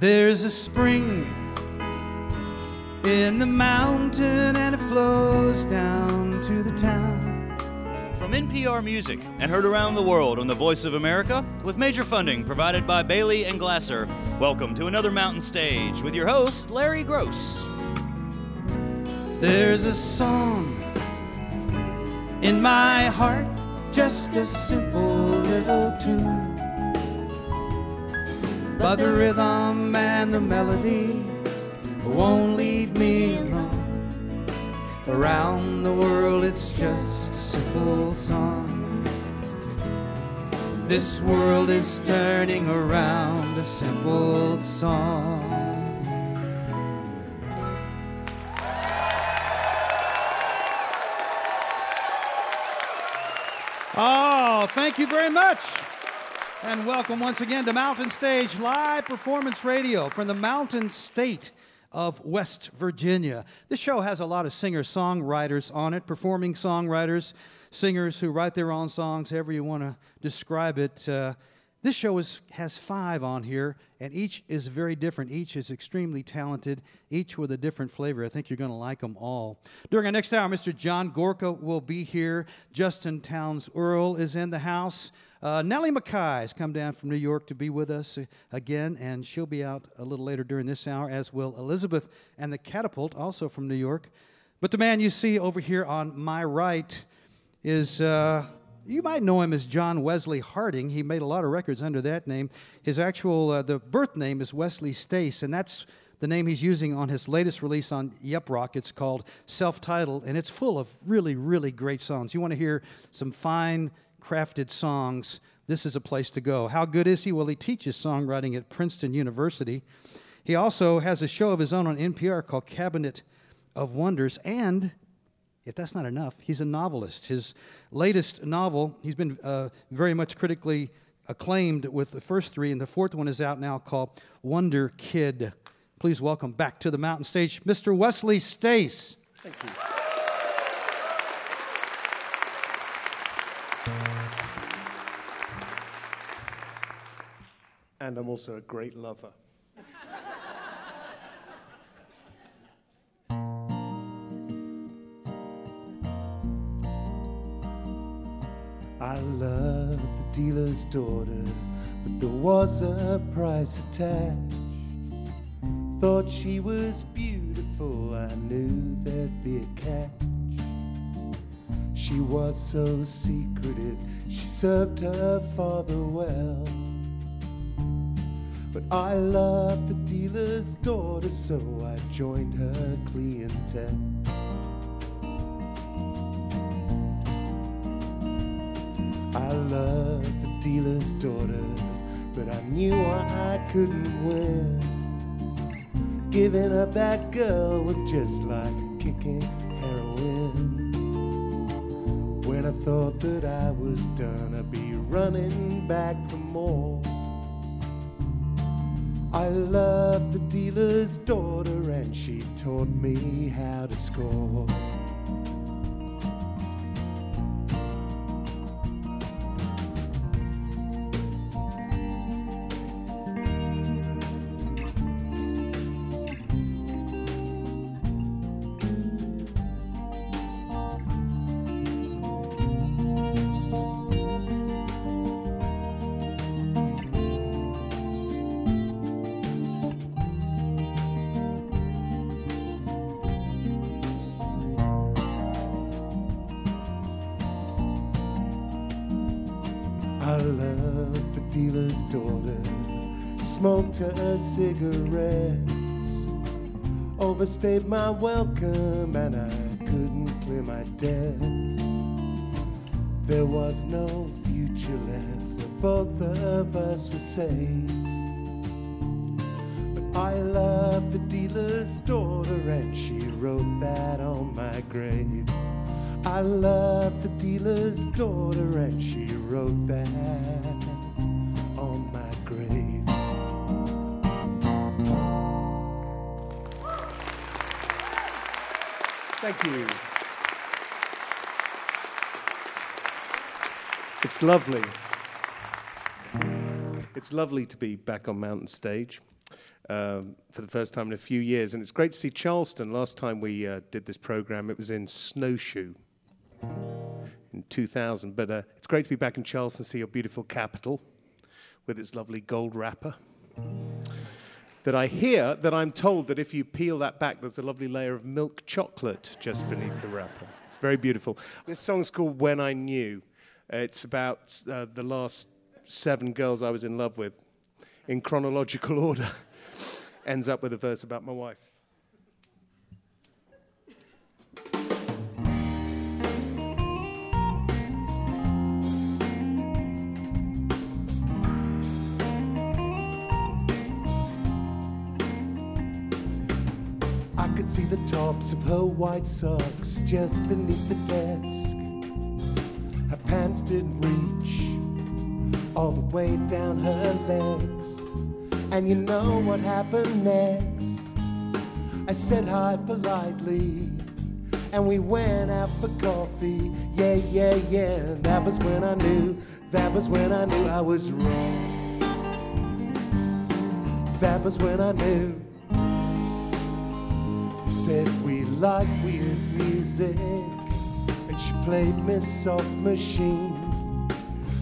There's a spring in the mountain and it flows down to the town. From NPR Music and heard around the world on the Voice of America with major funding provided by Bailey and Glasser. Welcome to another Mountain Stage with your host, Larry Groce. There's a song in my heart, just a simple little tune. But the rhythm and the melody won't leave me alone. Around the world, it's just a simple song. This world is turning around a simple song. Oh, thank you very much. And welcome once again to Mountain Stage Live Performance Radio from the Mountain State of West Virginia. This show has a lot of singer songwriters on it, performing songwriters, singers who write their own songs, however you want to describe it. Uh, this show is, has five on here, and each is very different. Each is extremely talented, each with a different flavor. I think you're going to like them all. During our next hour, Mr. John Gorka will be here. Justin Townes Earle is in the house. Uh, Nellie McKay has come down from New York to be with us uh, again, and she'll be out a little later during this hour, as will Elizabeth and the Catapult, also from New York. But the man you see over here on my right is. Uh, you might know him as John Wesley Harding. He made a lot of records under that name. His actual uh, the birth name is Wesley Stace, and that's the name he's using on his latest release on Yep Roc. It's called Self-Titled, and it's full of really, really great songs. You want to hear some fine, crafted songs? This is a place to go. How good is he? Well, he teaches songwriting at Princeton University. He also has a show of his own on NPR called Cabinet of Wonders, and if that's not enough, he's a novelist. His latest novel, he's been uh, very much critically acclaimed with the first three, and the fourth one is out now called Wonder Kid. Please welcome back to the mountain stage, Mr. Wesley Stace. Thank you. And I'm also a great lover. I love the dealer's daughter, but there was a price attached. Thought she was beautiful, I knew there'd be a catch. She was so secretive, she served her father well. But I loved the dealer's daughter, so I joined her clientele. I loved the dealer's daughter, but I knew I couldn't win. Giving up that girl was just like kicking heroin. When I thought that I was done, I'd be running back for more. I loved the dealer's daughter, and she taught me how to score. Cigarettes. Overstayed my welcome and I couldn't clear my debts. There was no future left for both of us were safe. But I love the dealer's daughter and she wrote that on my grave. I love the dealer's daughter, and she wrote that on my grave. Thank you. It's lovely. It's lovely to be back on Mountain Stage. um, for the first time in a few years. And it's great to see Charleston. Last time we uh, did this program, it was in Snowshoe in 2000. But uh, it's great to be back in Charleston, see your beautiful capital with its lovely gold wrapper. That I hear that I'm told that if you peel that back, there's a lovely layer of milk chocolate just beneath the wrapper. It's very beautiful. This song's called When I Knew. Uh, it's about uh, the last seven girls I was in love with in chronological order. Ends up with a verse about my wife. Could see the tops of her white socks just beneath the desk. Her pants didn't reach all the way down her legs. And you know what happened next? I said hi politely, and we went out for coffee. Yeah, yeah, yeah. That was when I knew, that was when I knew I was wrong. That was when I knew. Said we like weird music, and she played Miss Soft Machine.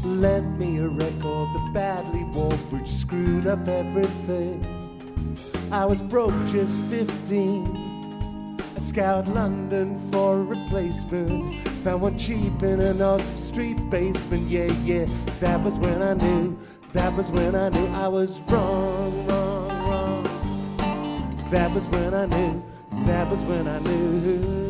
Lent me a record that badly wore, which screwed up everything. I was broke just 15. I scoured London for a replacement. Found one cheap in an Oxford Street basement. Yeah, yeah, that was when I knew. That was when I knew I was wrong, wrong, wrong. That was when I knew. That was when I knew.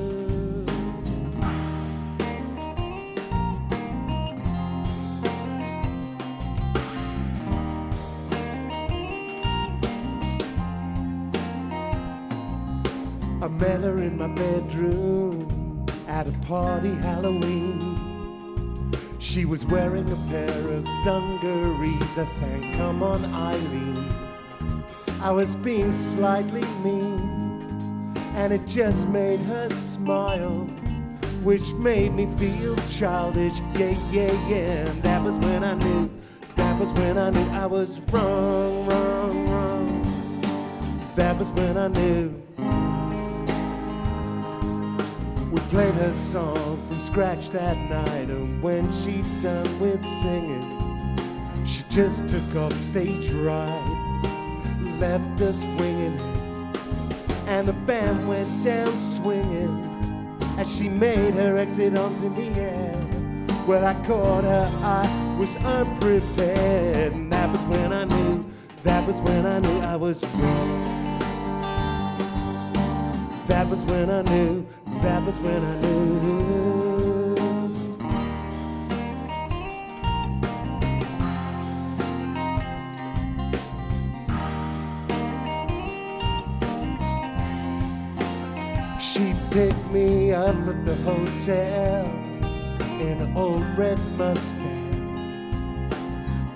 I met her in my bedroom at a party Halloween. She was wearing a pair of dungarees. I sang, Come on, Eileen. I was being slightly mean, and it just made her smile, which made me feel childish. Yeah, yeah, yeah. And that was when I knew, that was when I knew I was wrong, wrong, wrong. That was when I knew. We played her song from scratch that night, and when she'd done with singing, she just took off stage right, left us winging and the band went down swinging as she made her exit onto the air. Well, I caught her, I was unprepared, and that was when I knew, that was when I knew I was wrong. That was when I knew, that was when I knew. Picked me up at the hotel in an old red Mustang.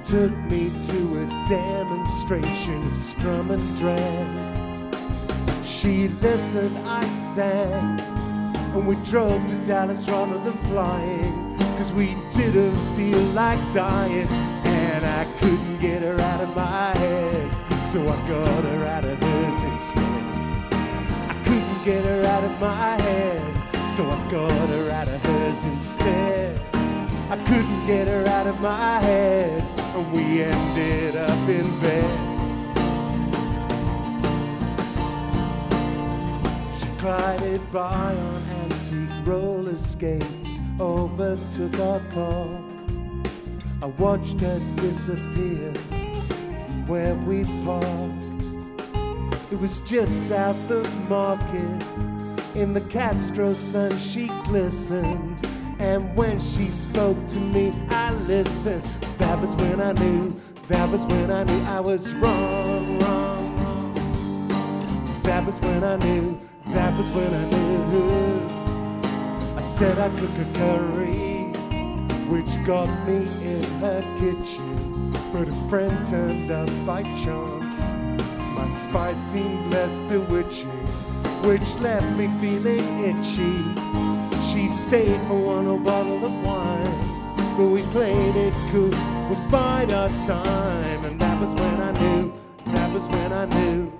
Took me to a demonstration of strum and drag. She listened, I sang, and we drove to Dallas rather than flying, cause we didn't feel like dying, and I couldn't get her out of my head, so I got her out of hers instead. Get her out of my head, so I got her out of hers instead. I couldn't get her out of my head, and we ended up in bed. She glided by on antique roller skates, overtook our car. I watched her disappear from where we parked. It was just south of Market. In the Castro sun, she glistened. And when she spoke to me, I listened. That was when I knew, that was when I knew I was wrong, wrong. That was when I knew. That was when I knew. I said I'd cook a curry, which got me in her kitchen. But a friend turned up by chance. Spice seemed less bewitching, which left me feeling itchy. She stayed for one more bottle of wine, but we played it cool. We bide our time, and that was when I knew. That was when I knew.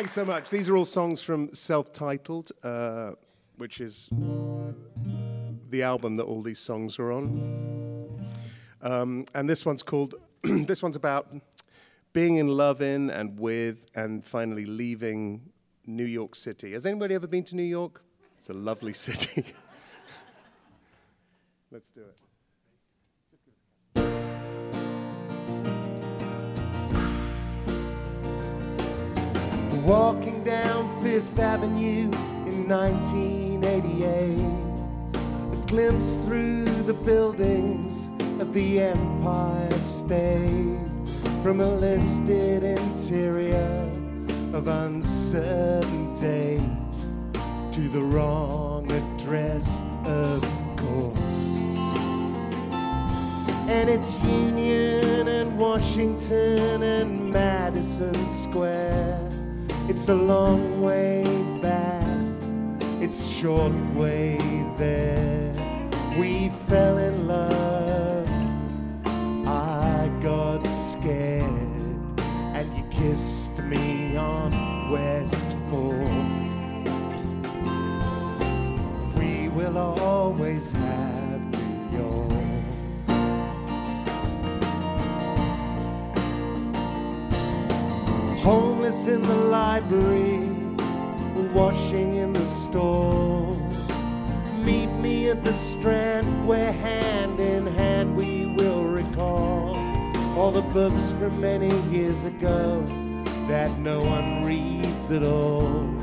Thanks so much. These are all songs from Self Titled, uh, which is the album that all these songs are on. Um, and this one's called, this one's about being in love in and with and finally leaving New York City. Has anybody ever been to New York? It's a lovely city. Let's do it. Walking down Fifth Avenue in 1988, a glimpse through the buildings of the Empire State from a listed interior of uncertain date to the wrong address, of course. And it's Union and Washington and Madison Square. It's a long way back, it's a short way there. We fell in love, I got scared, and you kissed me on West 4th. We will always have New York. Homeless in the library, washing in the stores. Meet me at the strand where hand in hand we will recall all the books from many years ago that no one reads at all.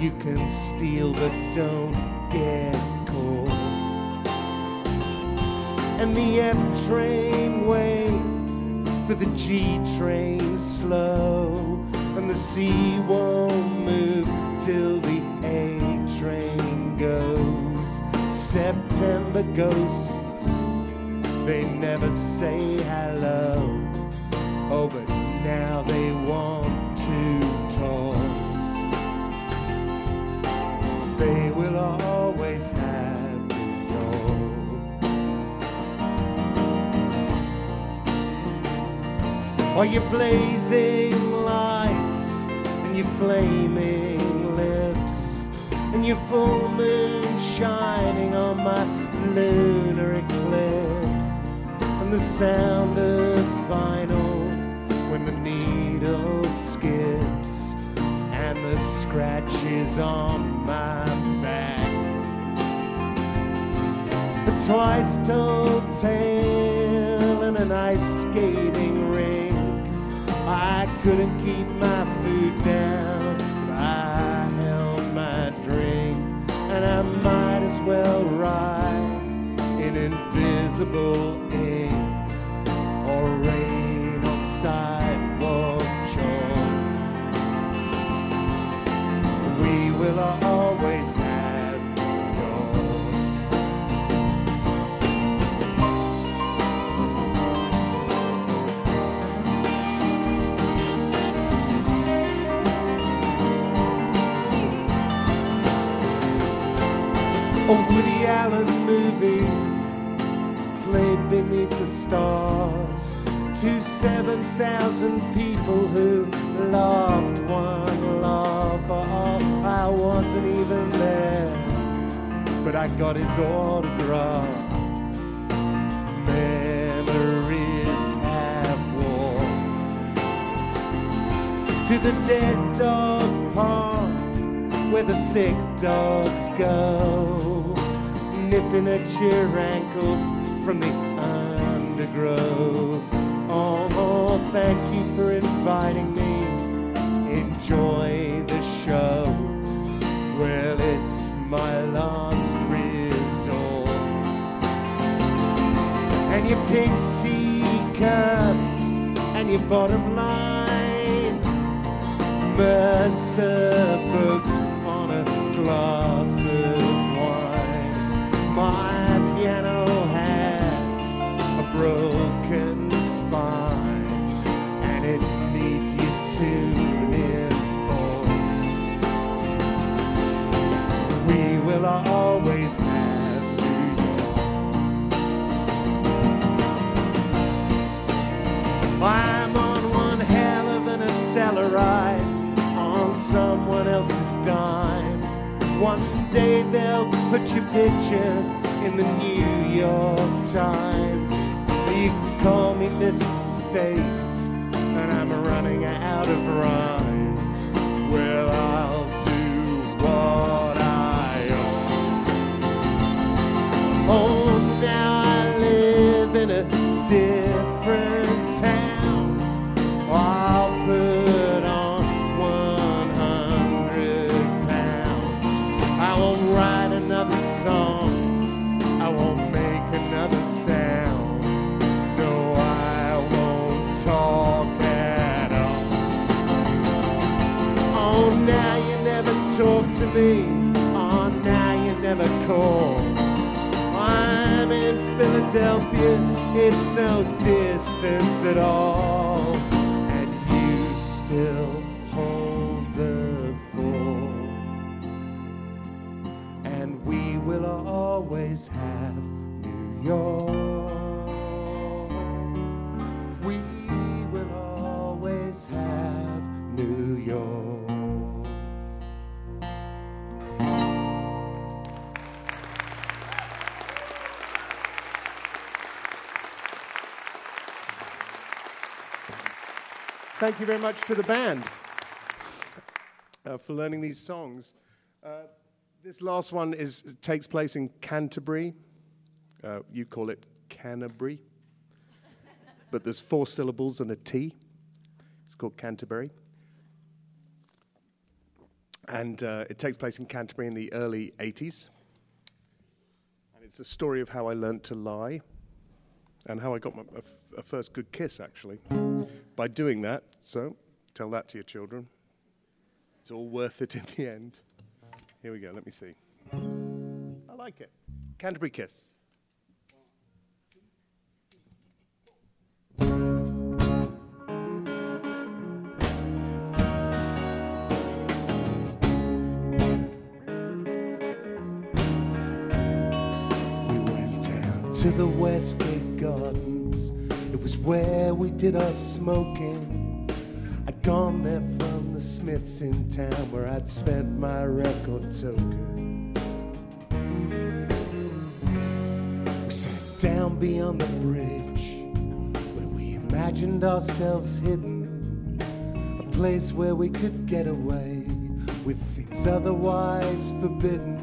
You can steal but don't get caught. And the F train waits for the G train slow, and the C won't move till the A train goes. September ghosts, they never say hello. Oh, but now they want to talk. They will always have Are your blazing lights and your flaming lips and your full moon shining on my lunar eclipse and the sound of vinyl when the needle skips and the scratches on my back a twice told tale and an ice skating. I couldn't keep my food down, but I held my drink, and I might as well write in invisible ink or rain on movie played beneath the stars to 7,000 people who loved one lover. Oh, I wasn't even there, but I got his autograph. Memories have walked to the dead dog park where the sick dogs go, nipping at your ankles from the undergrowth. Oh, thank you for inviting me. Enjoy the show. Well, it's my last resort. And your pink teacup and your bottom line. Mercer books on a glass Accelerate on someone else's dime. One day they'll put your picture in the New York Times. You can call me Mr. Stace, and I'm running out of rhymes. Well, I'll me. Oh, now you never call. I'm in Philadelphia, it's no distance at all. And you still hold the fort. And we will always have Thank you very much to the band uh, for learning these songs. Uh, this last one is takes place in Canterbury. Uh, you call it Canterbury, but there's four syllables and a T. It's called Canterbury, and uh, it takes place in Canterbury in the early '80s. And it's a story of how I learned to lie, and how I got my, a, a first good kiss, actually, by doing that. So tell that to your children. It's all worth it in the end. Here we go. Let me see. I like it. Canterbury Kiss. To the Westgate Gardens. It was where we did our smoking. I'd gone there from the Smiths in town where I'd spent my record token. We sat down beyond the bridge where we imagined ourselves hidden. A place where we could get away with things otherwise forbidden.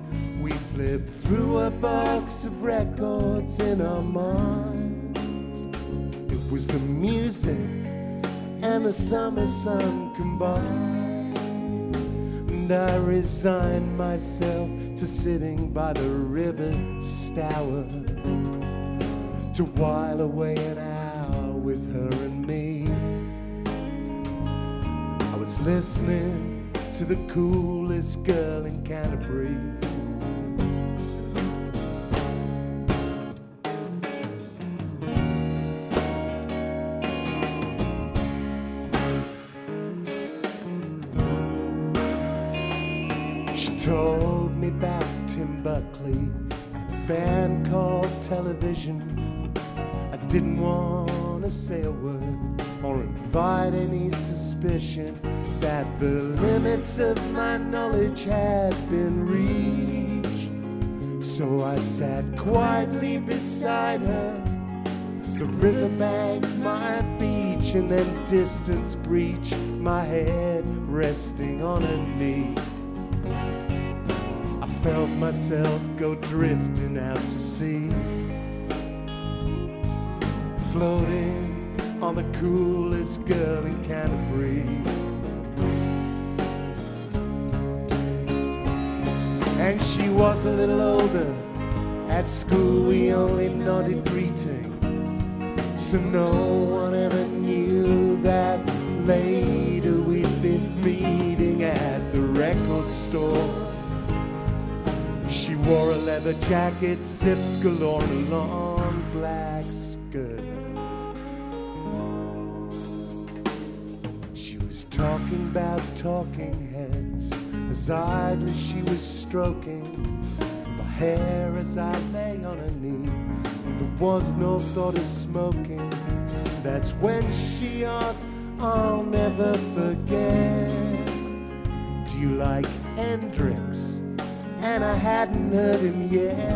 We flipped through a box of records in our mind. It was the music and the summer sun combined. And I resigned myself to sitting by the river Stour to while away an hour with her and me. I was listening to the coolest girl in Canterbury. Invite any suspicion that the limits of my knowledge had been reached. So I sat quietly beside her, the riverbank, my beach, and then distance breach, my head resting on a knee. I felt myself go drifting out to sea, floating on the coolest girl in Canterbury. And she was a little older. At school, we only nodded greeting. So no one ever knew that later we'd been meeting at the record store. She wore a leather jacket, zips galore, and long black talking about talking heads as idly she was stroking my hair as I lay on her knee. There was no thought of smoking. That's when she asked, I'll never forget. Do you like Hendrix, and I hadn't heard him yet.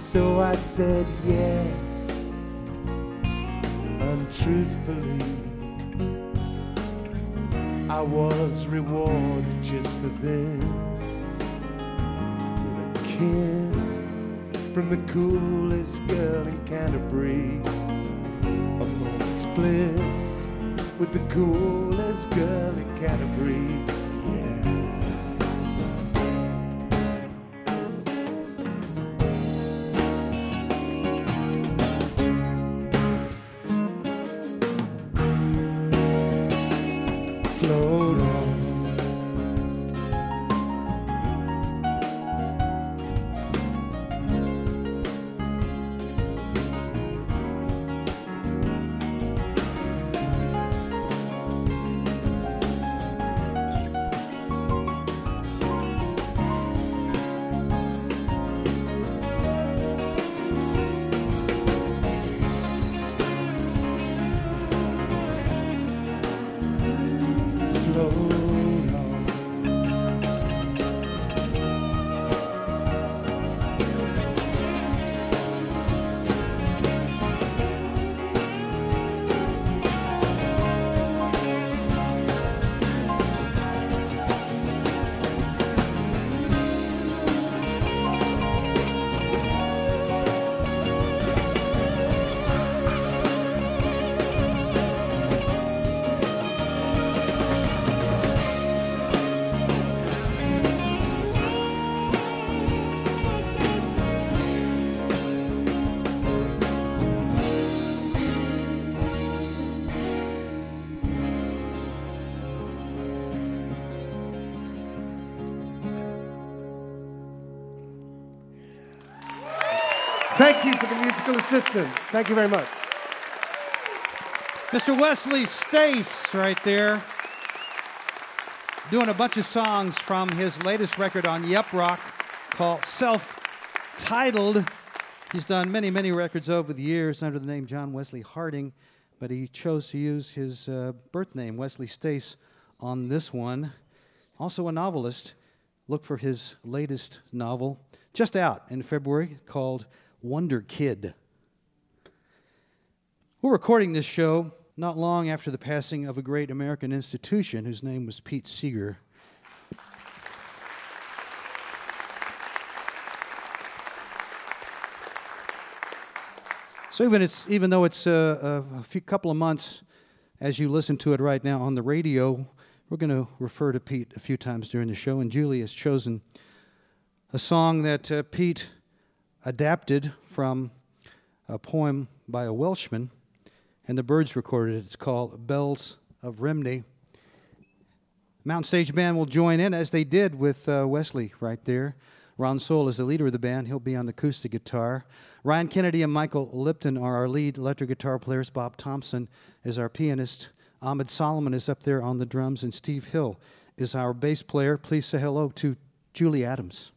So I said yes, untruthfully. I was rewarded just for this with a kiss from the coolest girl in Canterbury. A moment's bliss with the coolest girl in Canterbury. Assistance. Thank you very much. Mr. Wesley Stace, right there, doing a bunch of songs from his latest record on Yep Roc called Self Titled. He's done many, many records over the years under the name John Wesley Harding, but he chose to use his uh, birth name, Wesley Stace, on this one. Also a novelist. Look for his latest novel, just out in February, called Wonder Kid. We're recording this show not long after the passing of a great American institution whose name was Pete Seeger. So even it's even though it's uh, a, a few couple of months as you listen to it right now on the radio, we're going to refer to Pete a few times during the show, and Julie has chosen a song that uh, Pete adapted from a poem by a Welshman, and the Byrds recorded it. It's called Bells of Rhymney. Mountain Stage Band will join in as they did with uh, Wesley right there. Ron Sowell is the leader of the band. He'll be on the acoustic guitar. Ryan Kennedy and Michael Lipton are our lead electric guitar players. Bob Thompson is our pianist. Ammed Solomon is up there on the drums, and Steve Hill is our bass player. Please say hello to Julie Adams.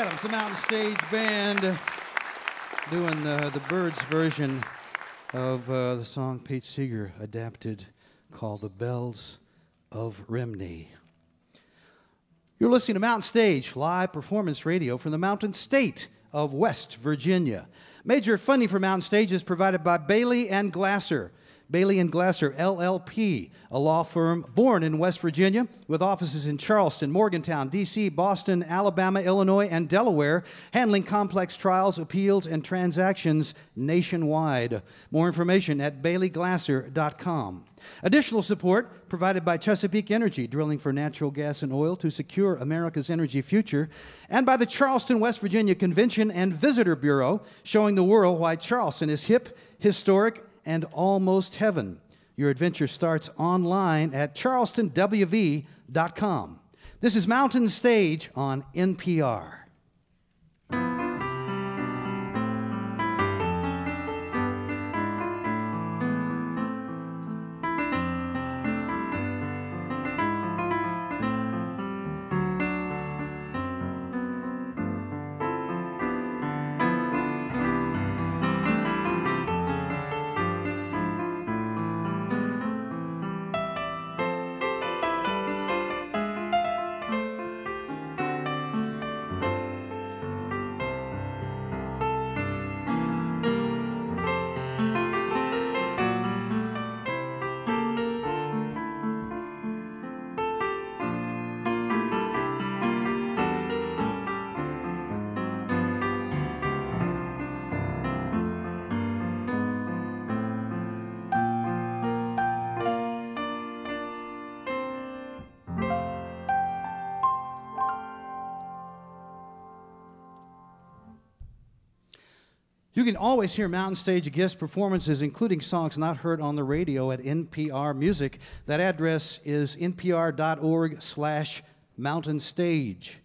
Adams, the Mountain Stage Band, doing uh, the Byrds version of uh, the song Pete Seeger adapted called The Bells of Rhymney. You're listening to Mountain Stage, live performance radio from the Mountain State of West Virginia. Major funding for Mountain Stage is provided by Bailey and Glasser. Bailey and Glasser LLP, a law firm born in West Virginia with offices in Charleston, Morgantown, D.C., Boston, Alabama, Illinois, and Delaware, handling complex trials, appeals, and transactions nationwide. More information at baileyglasser.com. Additional support provided by Chesapeake Energy, drilling for natural gas and oil to secure America's energy future, and by the Charleston, West Virginia Convention and Visitor Bureau, showing the world why Charleston is hip, historic, and almost heaven. Your adventure starts online at charlestonwv.com. This is Mountain Stage on NPR. You can always hear Mountain Stage guest performances, including songs not heard on the radio at NPR Music. That address is npr.org slash mountain stage.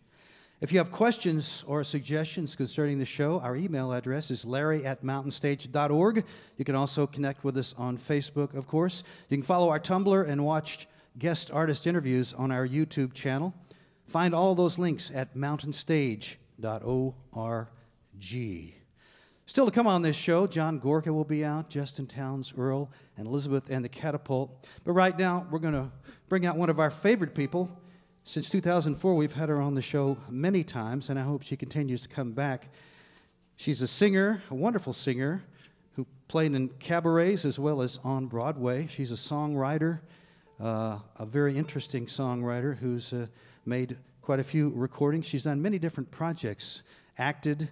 If you have questions or suggestions concerning the show, our email address is larry at mountainstage.org. You can also connect with us on Facebook, of course. You can follow our Tumblr and watch guest artist interviews on our YouTube channel. Find all those links at mountainstage.org. Still to come on this show, John Gorka will be out, Justin Townes, Earle, and Elizabeth and the Catapult. But right now, we're going to bring out one of our favorite people. Since 2004, we've had her on the show many times, and I hope she continues to come back. She's a singer, a wonderful singer, who played in cabarets as well as on Broadway. She's a songwriter, uh, a very interesting songwriter who's uh, made quite a few recordings. She's done many different projects, acted,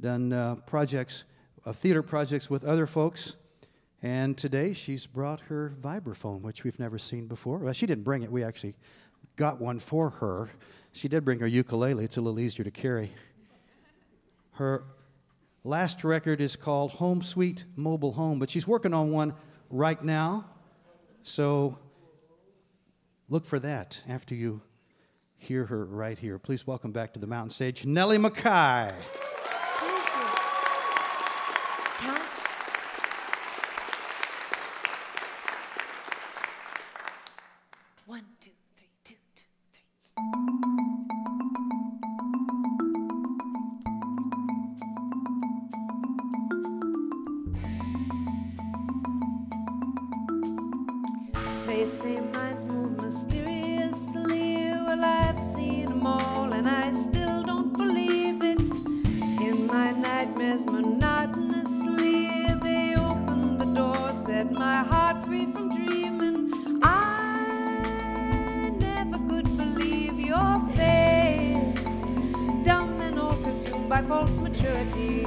done uh, projects, uh, theater projects with other folks. And today she's brought her vibraphone, which we've never seen before. Well, she didn't bring it. We actually got one for her. She did bring her ukulele. It's a little easier to carry. Her last record is called Home Sweet Mobile Home, but she's working on one right now. So look for that after you hear her right here. Please welcome back to the mountain stage Nellie McKay. same minds move mysteriously. Well, I've seen them all, and I still don't believe it. In my nightmares, monotonously, they opened the door, set my heart free from dreaming. I never could believe your face, dumb and all consumed by false maturity.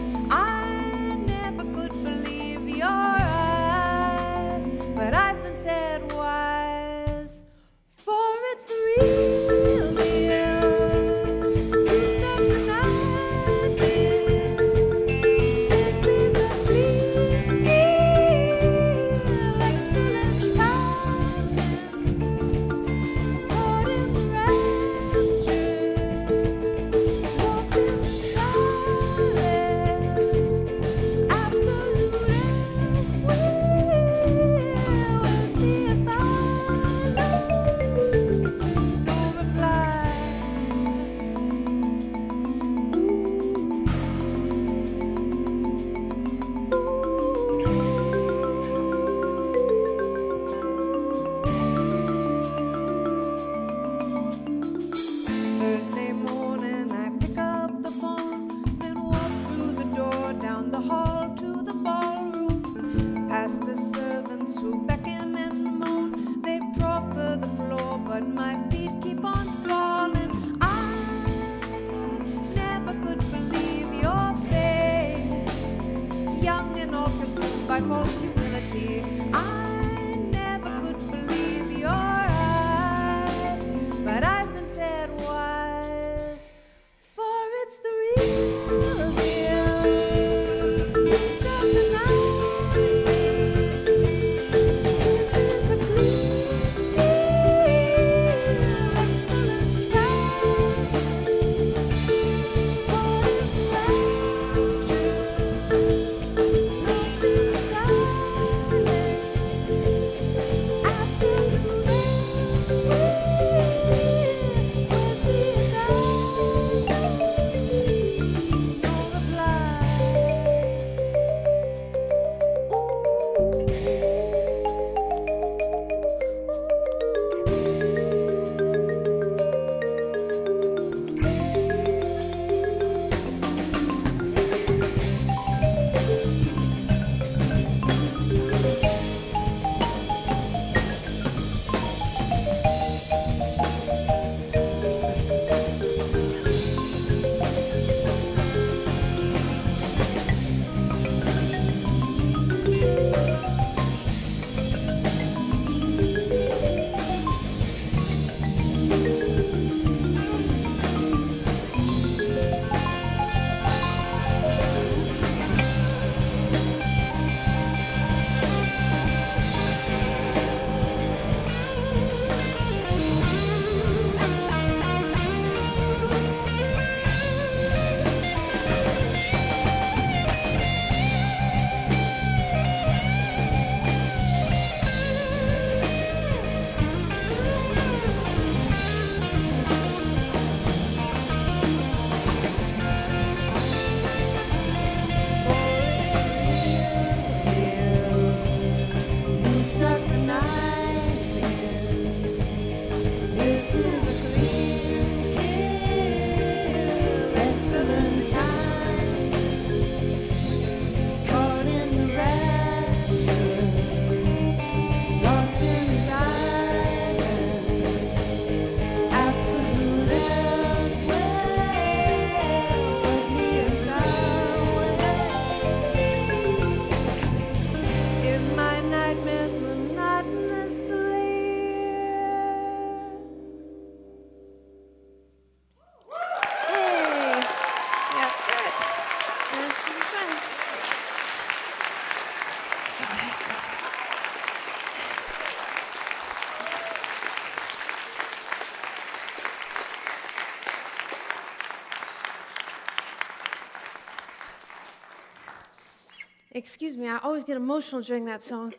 excuse me, I always get emotional during that song.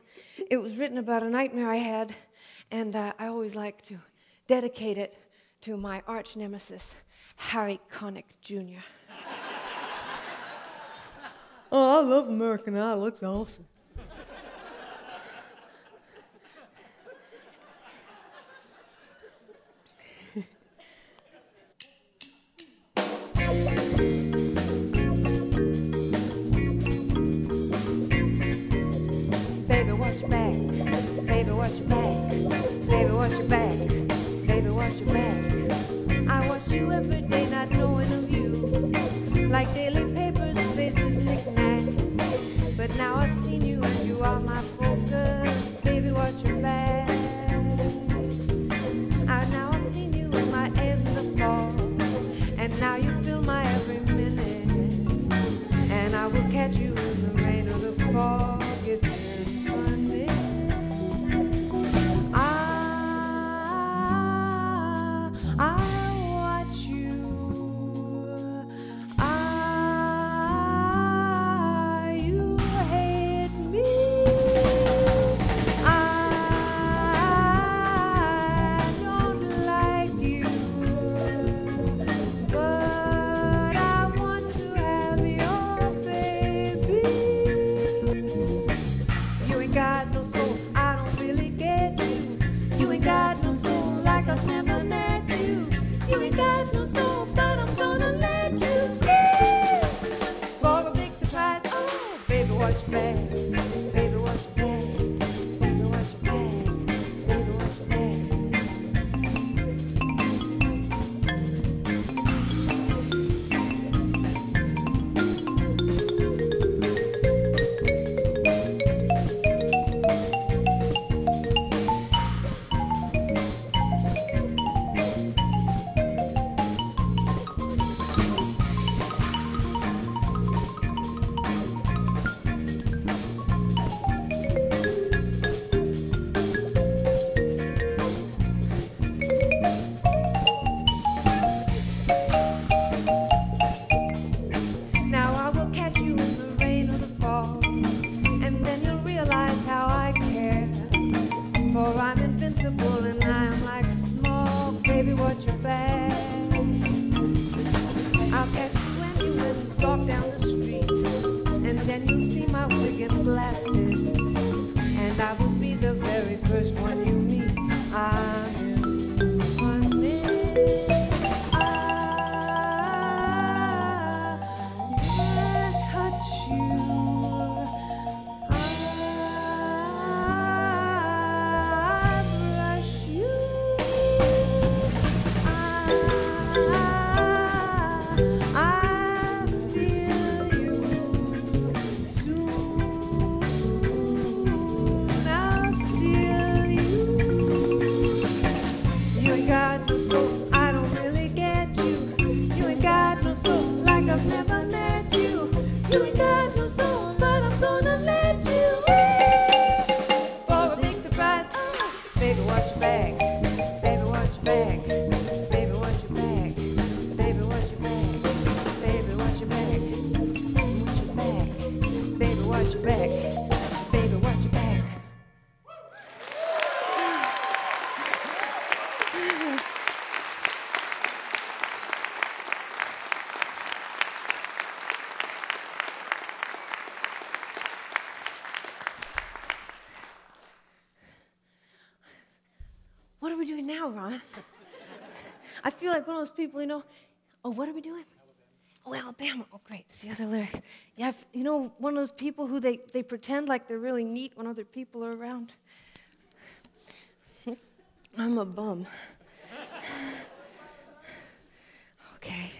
It was written about a nightmare I had, and uh, I always like to dedicate it to my arch nemesis, Harry Connick Jr. oh, I love American Idol. It's awesome. Ron. I feel like one of those people, you know. Oh, what are we doing? Alabama. Oh, Alabama. Oh, great. See the other lyrics. Yeah, I've, you know, one of those people who they, they pretend like they're really neat when other people are around. I'm a bum. okay.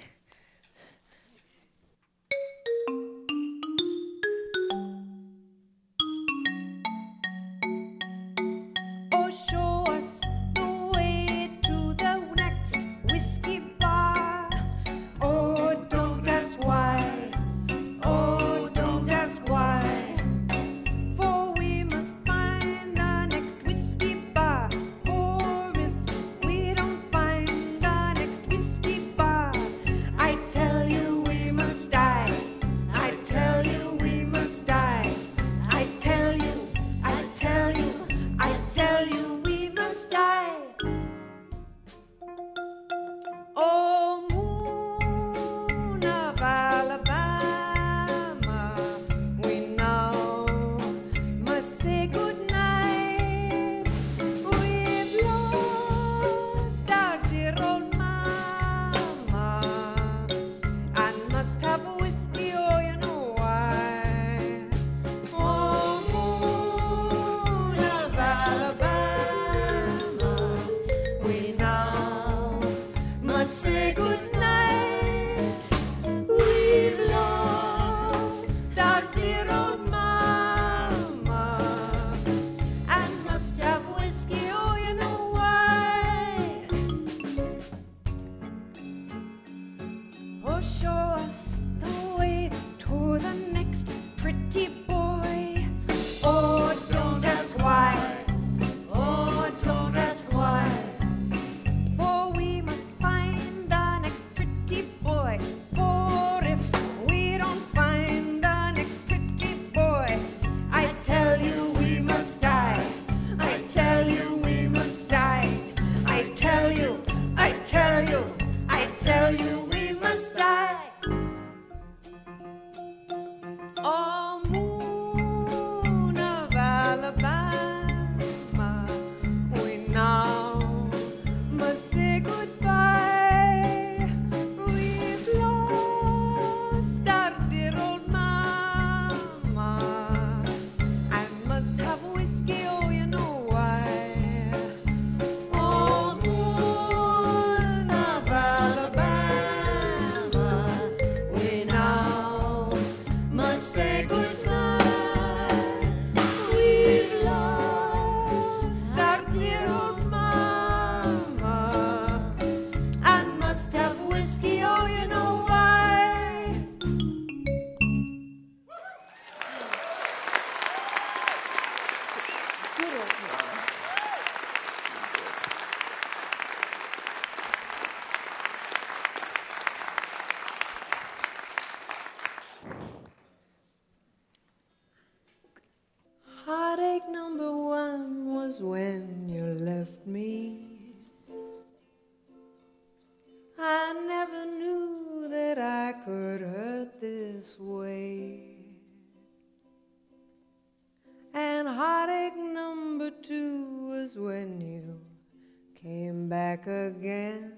Back again.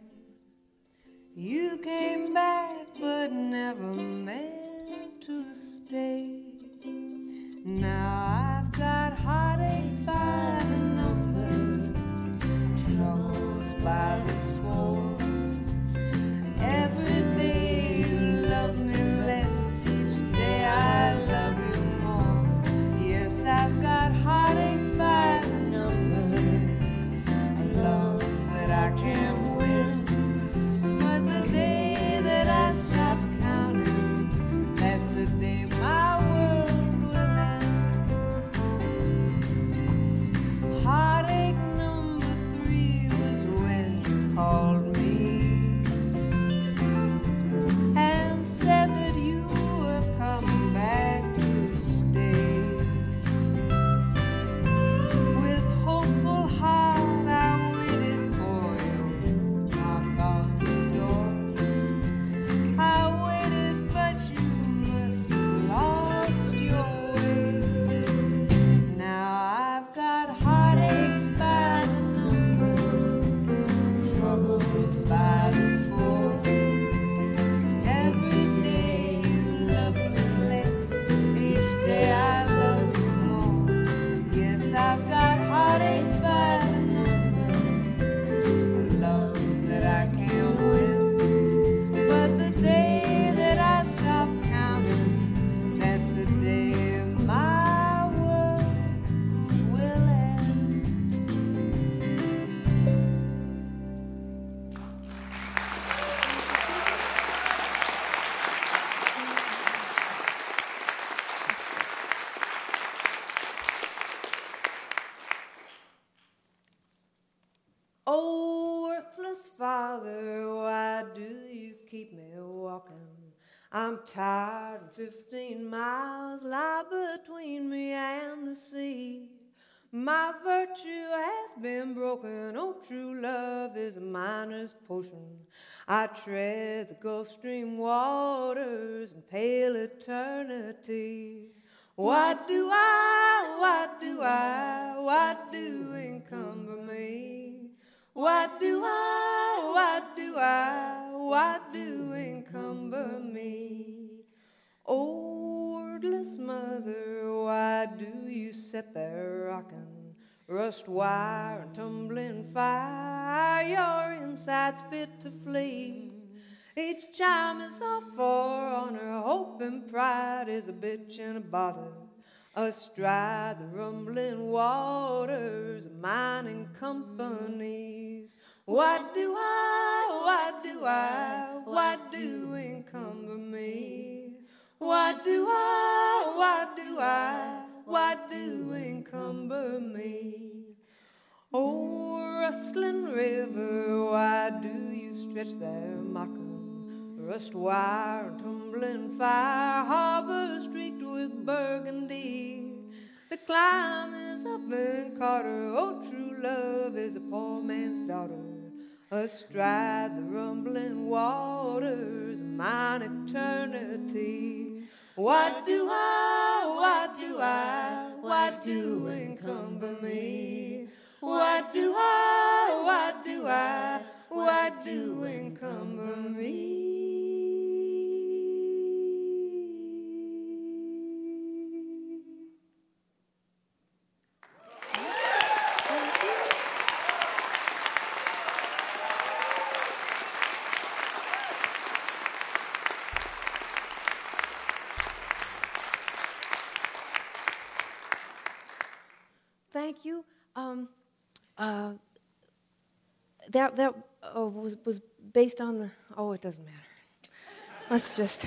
You came back, but never meant to stay. Now I've got heartaches by the number, troubles by the I'm tired, and 15 miles lie between me and the sea. My virtue has been broken. Oh, true love is a miner's potion. I tread the Gulf Stream waters in pale eternity. What do I, what do I, what do encumber me? What do I, what do I, what do encumber me? Oh, wordless mother, why do you sit there rocking? Rust wire and tumbling fire, your insides fit to flee. Each chime is off for forerunner, hope and pride is a bitch and a bother. Astride the rumbling waters mining companies. What do I, what do I, what do encumber me? What do I, what do I, what do encumber me? Oh, rustling river, why do you stretch there mocking? Rust wire and tumbling fire, harbor streaked with burgundy. The climb is up and Carter. Oh, true love is a poor man's daughter. Astride the rumbling waters mine eternity. What do I, what do I, what do encumber me? What do I, what do I, what do encumber me? Thank you. Um, uh, that that uh, was was based on the. Oh, it doesn't matter. Let's just.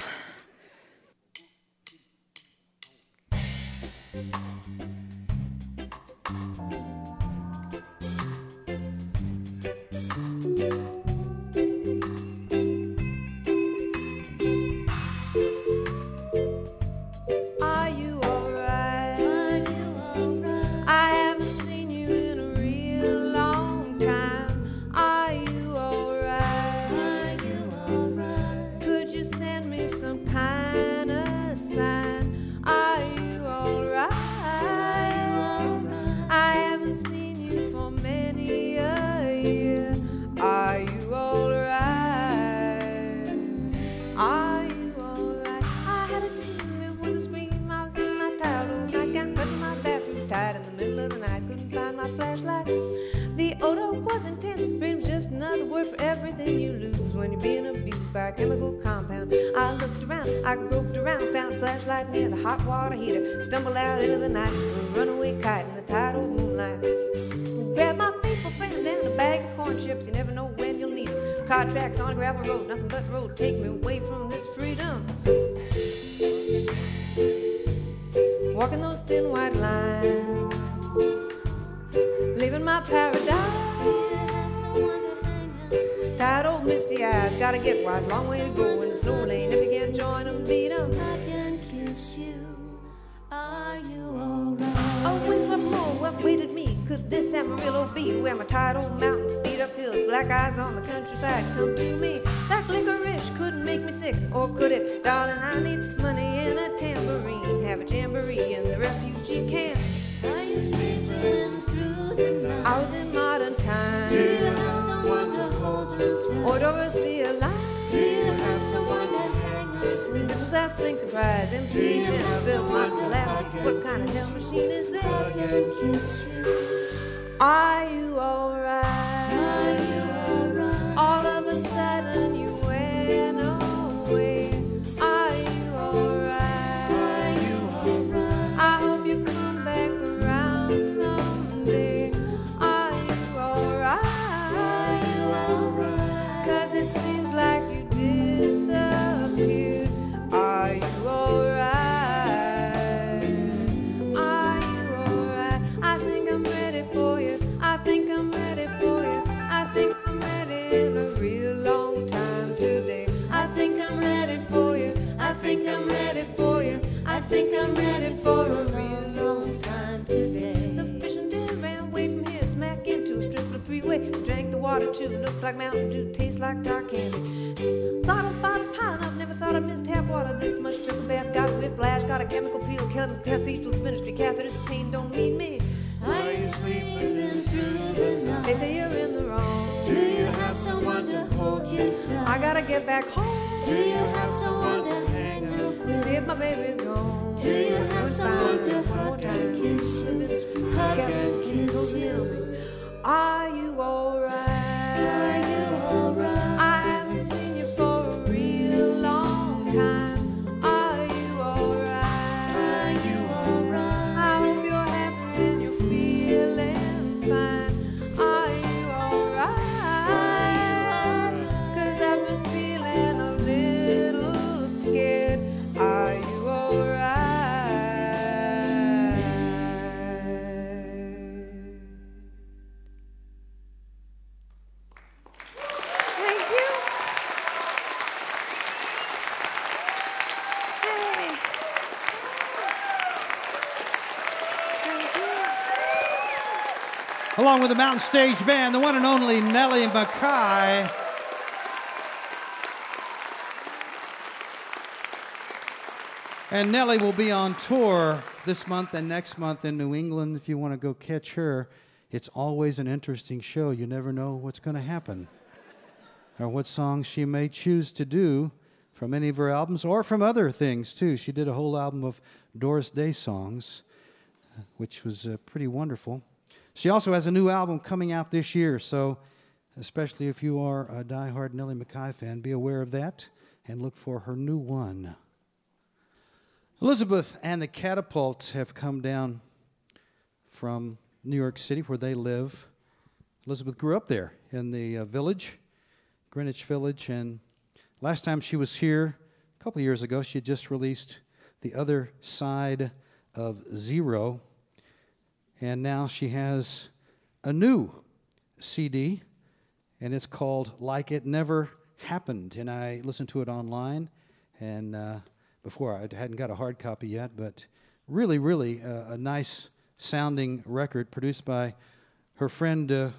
By a chemical compound. I looked around, I groped around, found a flashlight near the hot water heater. Stumbled out into the night, a runaway kite in the tidal moonlight. Grab my faithful friend down a bag of corn chips. You never know when you'll need 'em. Car tracks on a gravel road, nothing but road. Take me away from this freedom. Walking those thin white lines, leaving my paradise. Tired old misty eyes, gotta get wise, long way to go in the snow lane. If you can't join 'em, beat 'em. I can kiss you. Are you alright? Oh, windswept floor, what waited me? Could this Amarillo be where my tired old mountain beat up hills, black eyes on the countryside come to me? Like licorice couldn't make me sick, or could it? Darling, I need money and a tambourine. Have a jamboree in the refugee camp. Are you sleeping through the night? I was in modern times. Or Dorothea Line. This was last spring surprise. MC Jim Bill Mark laughed. What kind of hell machine is this? Are you alright? All of a sudden you strip. Drank the water too, looked like Mountain Dew, tastes like dark candy. Bottles, bottles piling up, never thought I'd miss tap water this much. Took a bath, got whiplash, got a chemical peel, chemist, cathedrals, ministry, catheters, the pain don't need me. Are you sleeping through the night? They say you're in the wrong. Do you have someone to hold you tight? I gotta get back home. Do you have someone to hang out with? See if my baby's gone. Do you have someone to hug and kiss you? Hug and kiss you. Are you alright? Along with the Mountain Stage Band, the one and only Nellie McKay. And Nellie will be on tour this month and next month in New England. If you want to go catch her, it's always an interesting show. You never know what's going to happen or what songs she may choose to do from any of her albums or from other things too. She did a whole album of Doris Day songs, which was uh, pretty wonderful. She also has a new album coming out this year, so especially if you are a die-hard Nellie McKay fan, be aware of that and look for her new one. Elizabeth and the Catapults have come down from New York City, where they live. Elizabeth grew up there in the uh, village, Greenwich Village, and last time she was here, a couple years ago, she had just released The Other Side of Zero, and now she has a new CD, and it's called Like It Never Happened. And I listened to it online, and uh, before I hadn't got a hard copy yet, but really, really uh, a nice sounding record produced by her friend uh,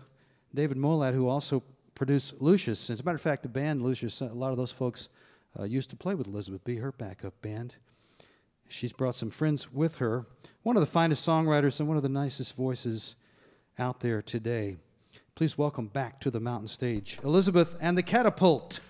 David Molad, who also produced Lucius. As a matter of fact, the band Lucius, a lot of those folks uh, used to play with Elizabeth B., her backup band. She's brought some friends with her. One of the finest songwriters and one of the nicest voices out there today. Please welcome back to the mountain stage Elizabeth and the Catapult.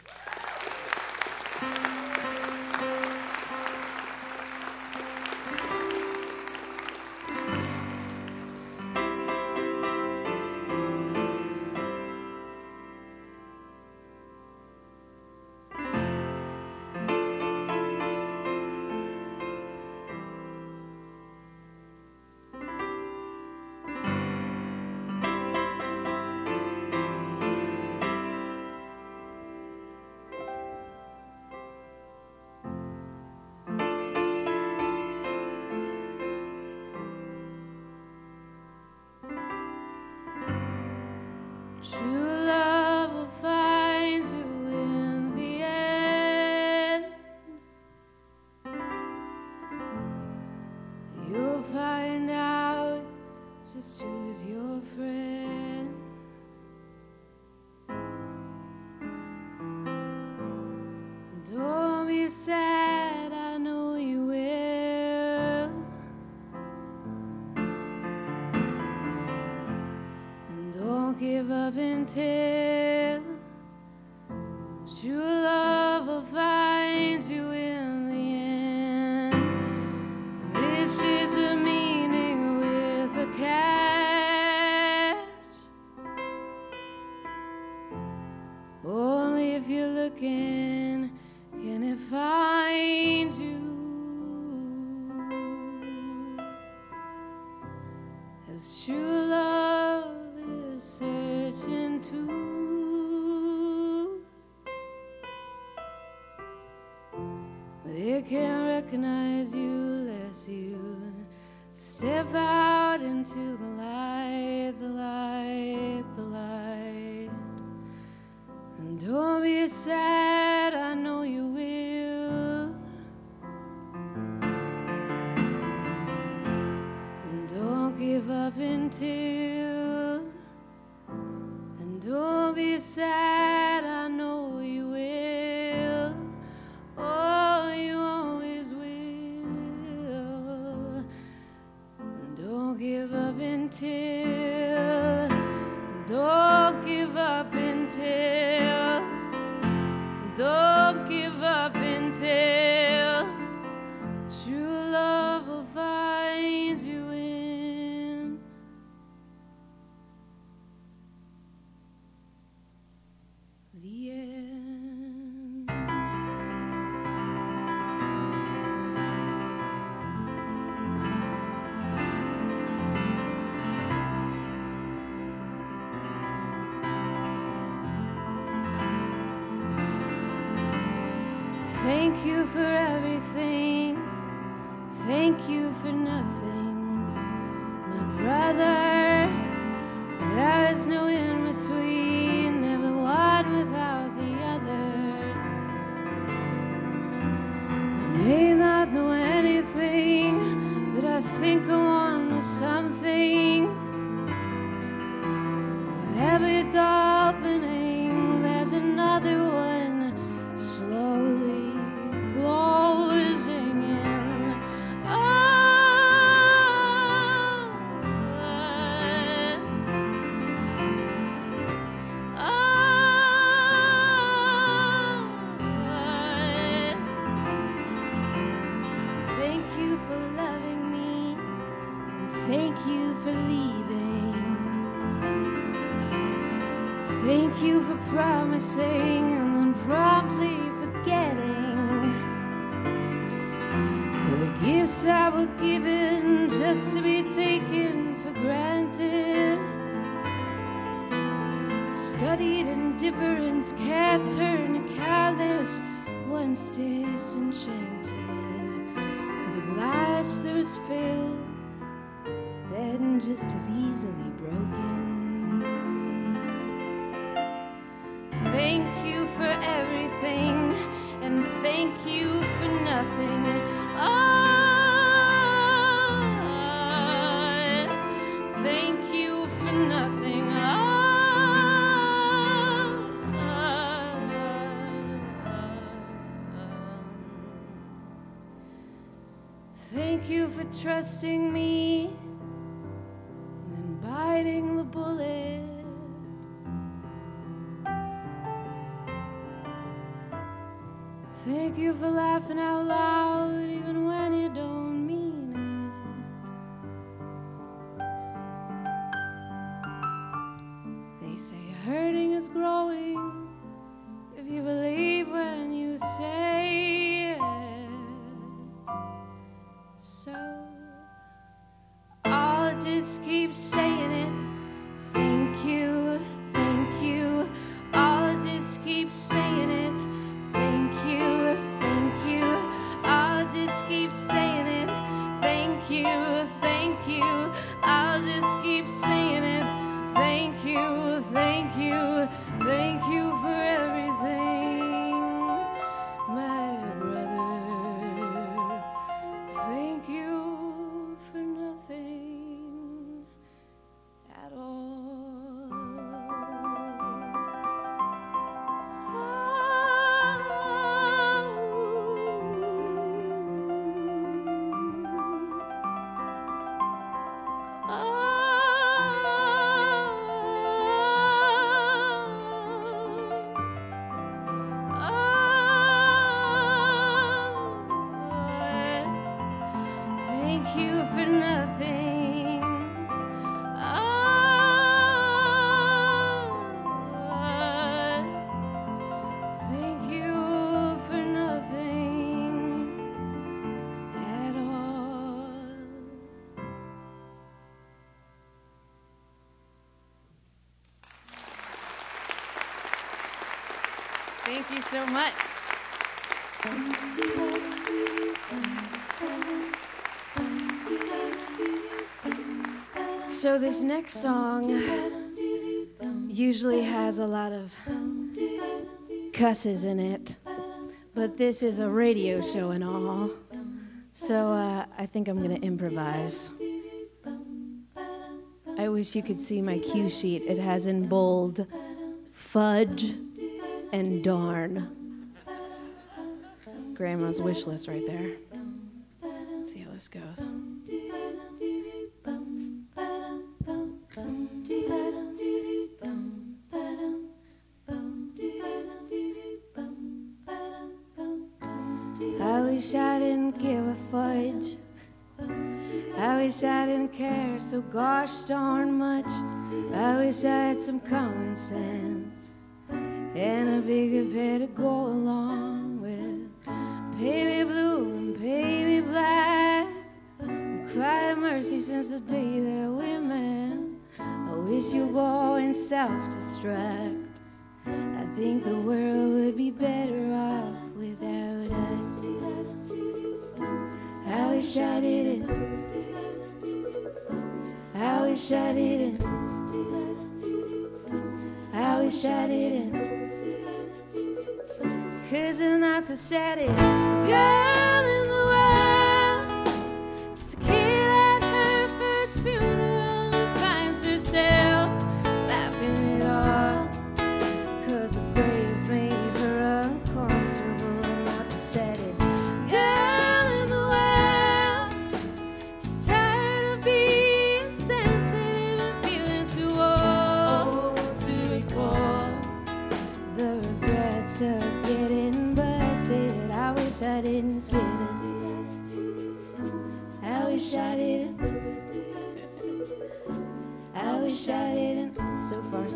Studied indifference can't turn callous once disenchanted. For the glass that was filled, then just as easily broken. Thank you for everything, and thank you for nothing. Trusting me and then biting the bullet. Thank you for laughing out loud you so much. So, this next song usually has a lot of cusses in it, but this is a radio show and all. So, uh, I think I'm going to improvise. I wish you could see my cue sheet. It has in bold fudge and darn. Grandma's wish list right there. Self-destruct. I think the world would be better off without us. I wish I didn't. I wish I didn't. I wish I didn't. Cause I'm not the saddest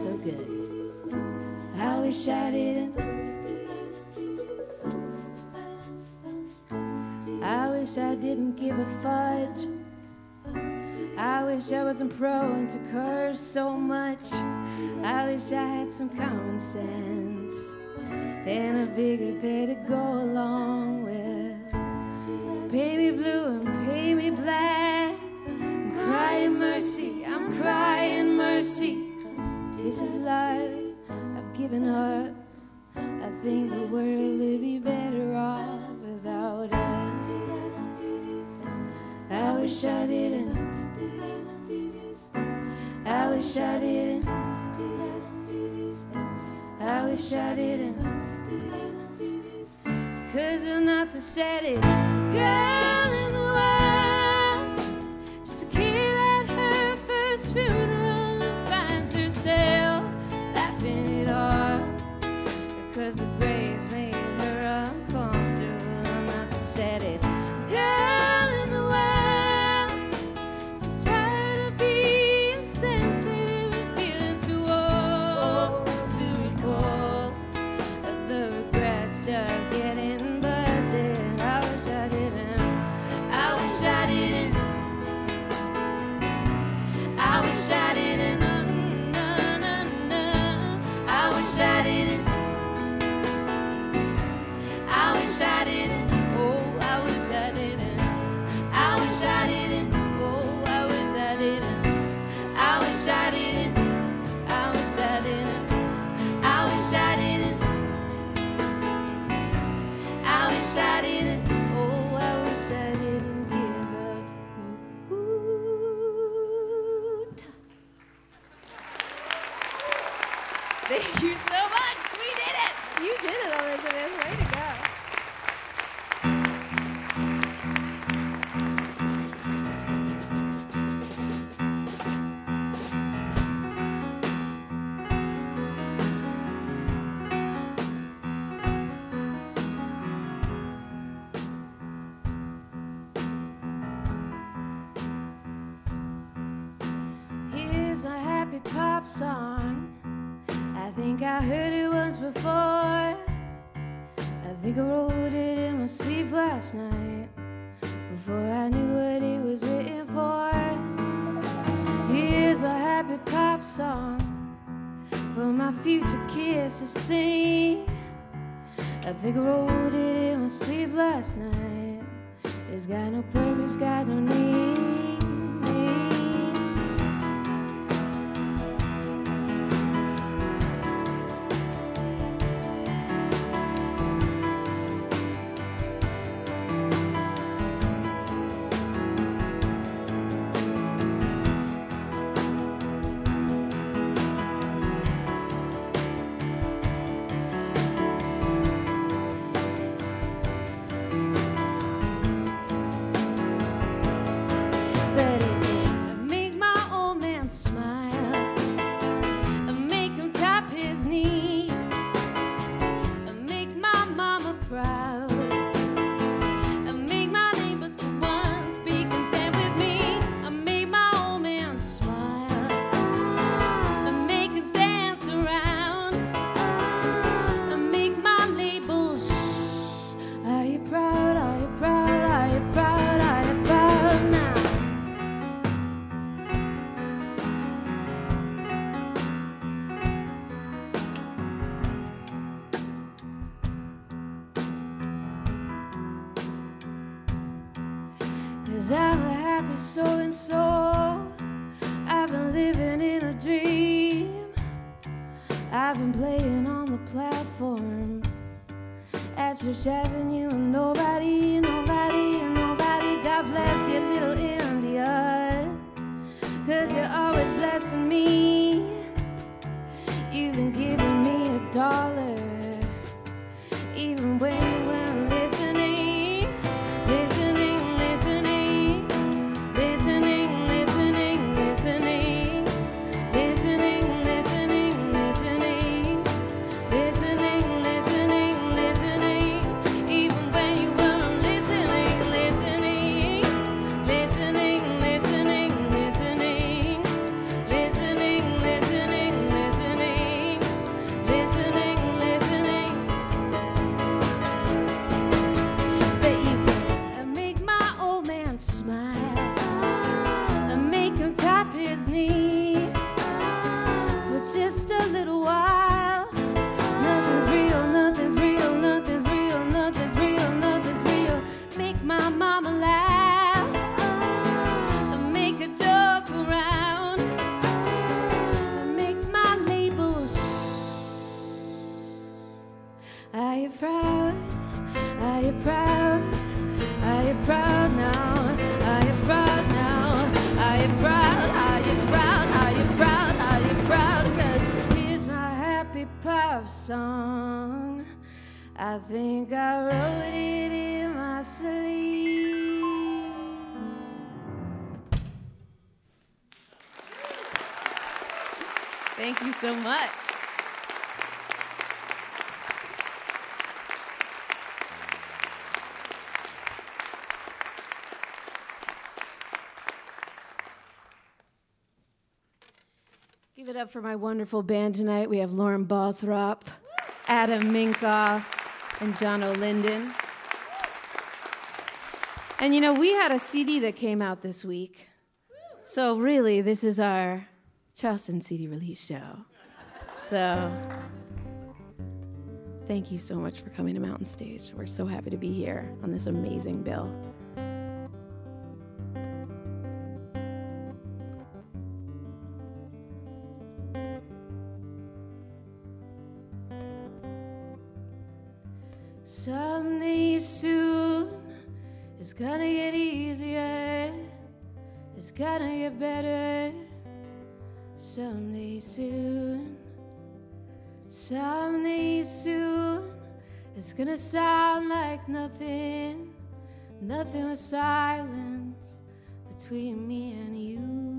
so good. I wish I didn't. I wish I didn't give a fudge. I wish I wasn't prone to curse so much. I wish I had some common sense and a bigger pay to go along with. Pay me blue and pay me black. I'm crying mercy, I'm crying mercy. This is life, I've given up. I think the world would be better off without it. I wish I didn't. I wish I didn't. I wish I didn't. Cause I'm not the saddest girl in the world. Just a kid at her first funeral there's a grave. Think I wrote it in my sleep last night. Before I knew what it was written for. Here's my happy pop song. For my future kids to sing. I think I wrote it in my sleep last night. It's got no purpose, got no need. Church Avenue, up for my wonderful band tonight. We have Lauren Bothrop, Adam Minkoff, and John O'Linden. And you know, we had a CD that came out this week. So, really, this is our Charleston CD release show. So, thank you so much for coming to Mountain Stage. We're so happy to be here on this amazing bill. gonna get better someday soon. Someday soon, it's gonna sound like nothing, nothing but silence between me and you.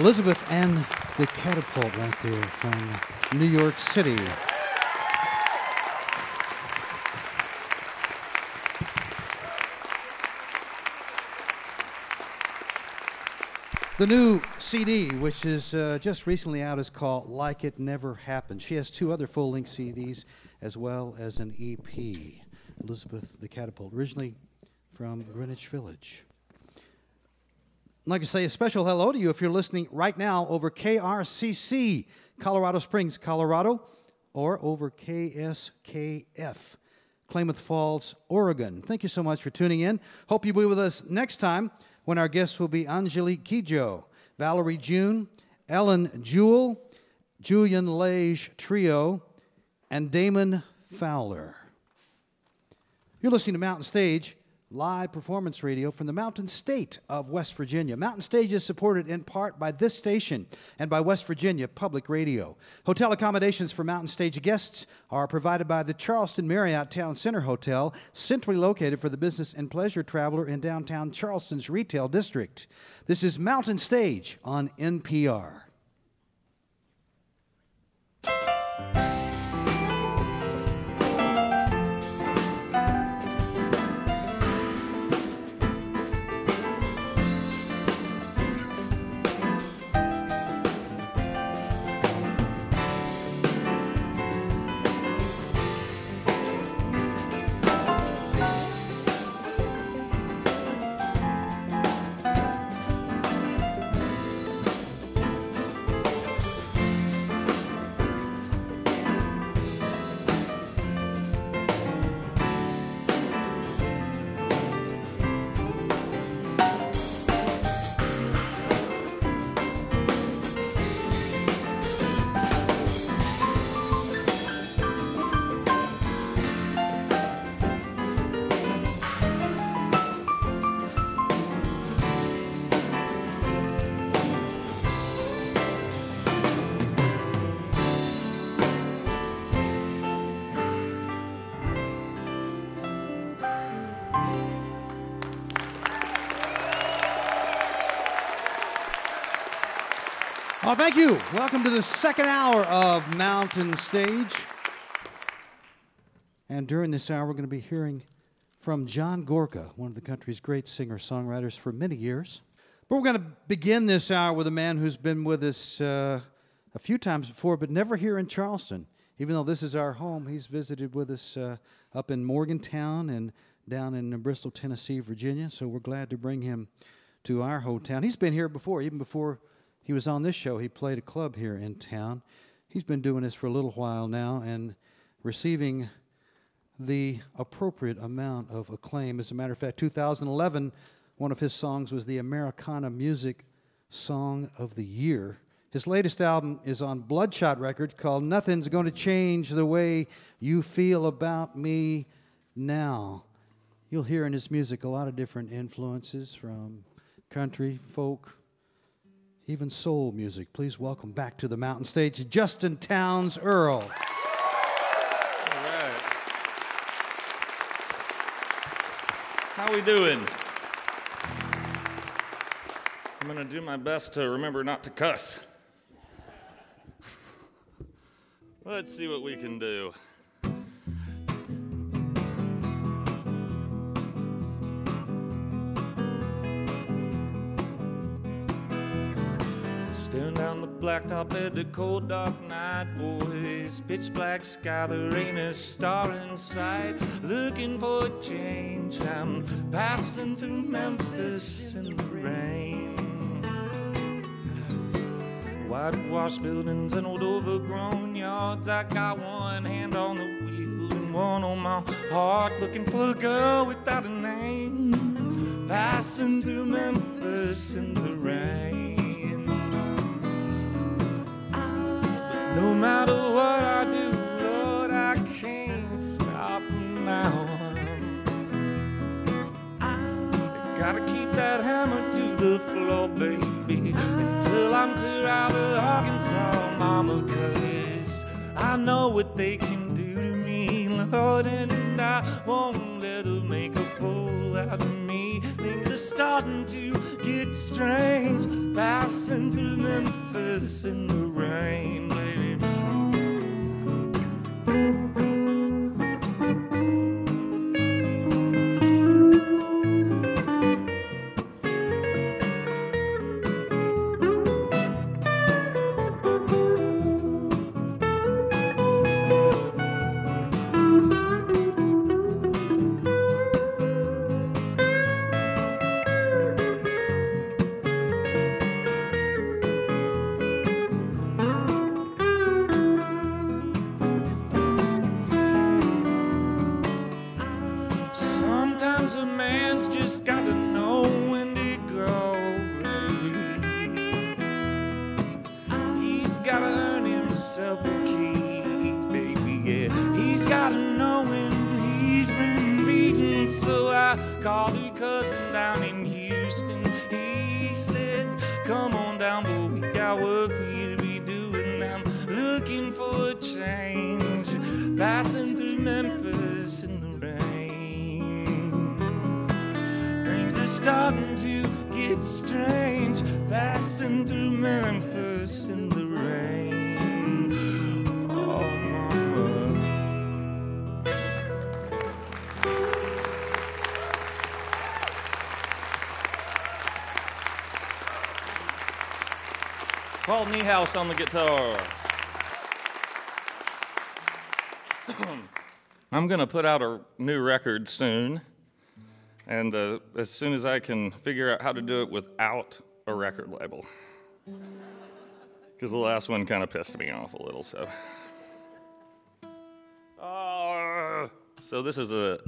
Elizabeth and the Catapult right there from New York City. The new CD, which is uh, just recently out, is called Like It Never Happened. She has two other full length CDs as well as an EP. Elizabeth the Catapult, originally from Greenwich Village. I'd like to say a special hello to you if you're listening right now over KRCC, Colorado Springs, Colorado, or over KSKF, Klamath Falls, Oregon. Thank you so much for tuning in. Hope you'll be with us next time when our guests will be Angelique Kidjo, Valerie June, Eilen Jewell, Julian Lage Trio, and Damon Fowler. You're listening to Mountain Stage, live performance radio from the Mountain State of West Virginia. Mountain Stage is supported in part by this station and by West Virginia Public Radio. Hotel accommodations for Mountain Stage guests are provided by the Charleston Marriott Town Center Hotel, centrally located for the business and pleasure traveler in downtown Charleston's retail district. This is Mountain Stage on NPR. Well, thank you. Welcome to the second hour of Mountain Stage. And during this hour, we're going to be hearing from John Gorka, one of the country's great singer songwriters for many years. But we're going to begin this hour with a man who's been with us uh, a few times before, but never here in Charleston. Even though this is our home, he's visited with us uh, up in Morgantown and down in Bristol, Tennessee, Virginia. So we're glad to bring him to our hometown. He's been here before, even before he was on this show. He played a club here in town. He's been doing this for a little while now and receiving the appropriate amount of acclaim. As a matter of fact, 2011, one of his songs was the Americana Music Song of the Year. His latest album is on Bloodshot Records called Nothing's Going to Change the Way You Feel About Me Now. You'll hear in his music a lot of different influences from country, folk, even soul music. Please welcome back to the mountain stage Justin Townes Earle. How we doing? I'm gonna do my best to remember not to cuss. Let's see what we can do. The blacktop at the cold dark night, boys. Pitch black sky, there ain't a star in sight. Looking for a change, I'm passing through Memphis in the rain. Whitewashed buildings and old overgrown yards. I got one hand on the wheel and and one on my heart, looking for a girl without a name. Passing through Memphis in the rain. No matter what I do, Lord, I can't stop now. I Gotta keep that hammer to the floor, baby, until I'm clear out of Arkansas, mama, cause I know what they can do to me, Lord, and I won't let them make a fool out of me. Things are starting to get strange, passing through Memphis in the rain, baby. Come on down, boy, we got work for you to be doing. I'm looking for a change, passing through Memphis in the rain. Things are starting to get strange, passing through Memphis in the rain. Paul Niehaus on the guitar. I'm going to put out a new record soon. And uh, as soon as I can figure out how to do it without a record label. Because the last one kind of pissed me off a little, so. Uh, so this is a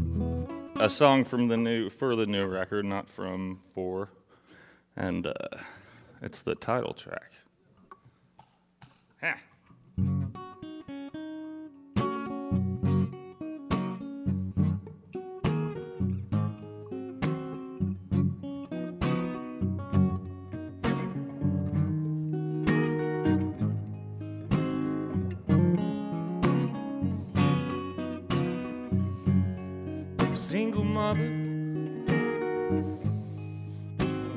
a song from the new for the new record, not from four, and uh, it's the title track. Single mother,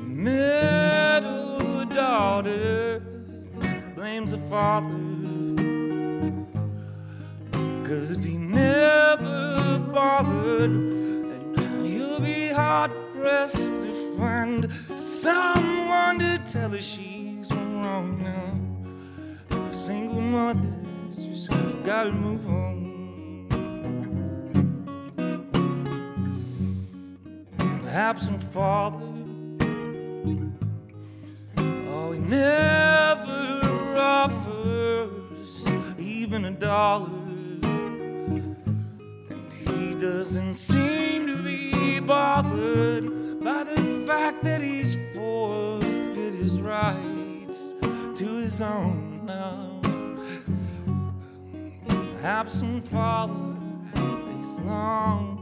middle daughter blames the father. Cause he never bothered, and now you'll be hard pressed to find someone to tell her she's wrong now. Single mothers just gotta move on. Absent father. Oh, he never offers even a dollar. And he doesn't seem to be bothered by the fact that he's forfeited his rights to his own now. Absent father, he's long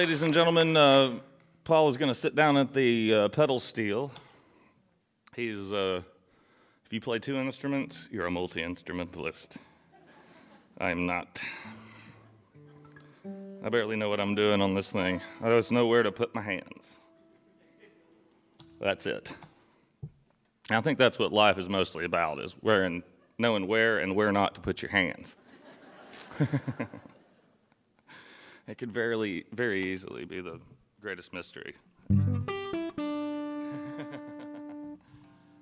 ladies and gentlemen, uh, Paul is going to sit down at the uh, pedal steel. He's, uh, if you play two instruments, you're a multi instrumentalist. I'm not. I barely know what I'm doing on this thing. I just know where to put my hands. That's it. And I think that's what life is mostly about: is where and knowing where and where not to put your hands. it could very, very easily be the greatest mystery.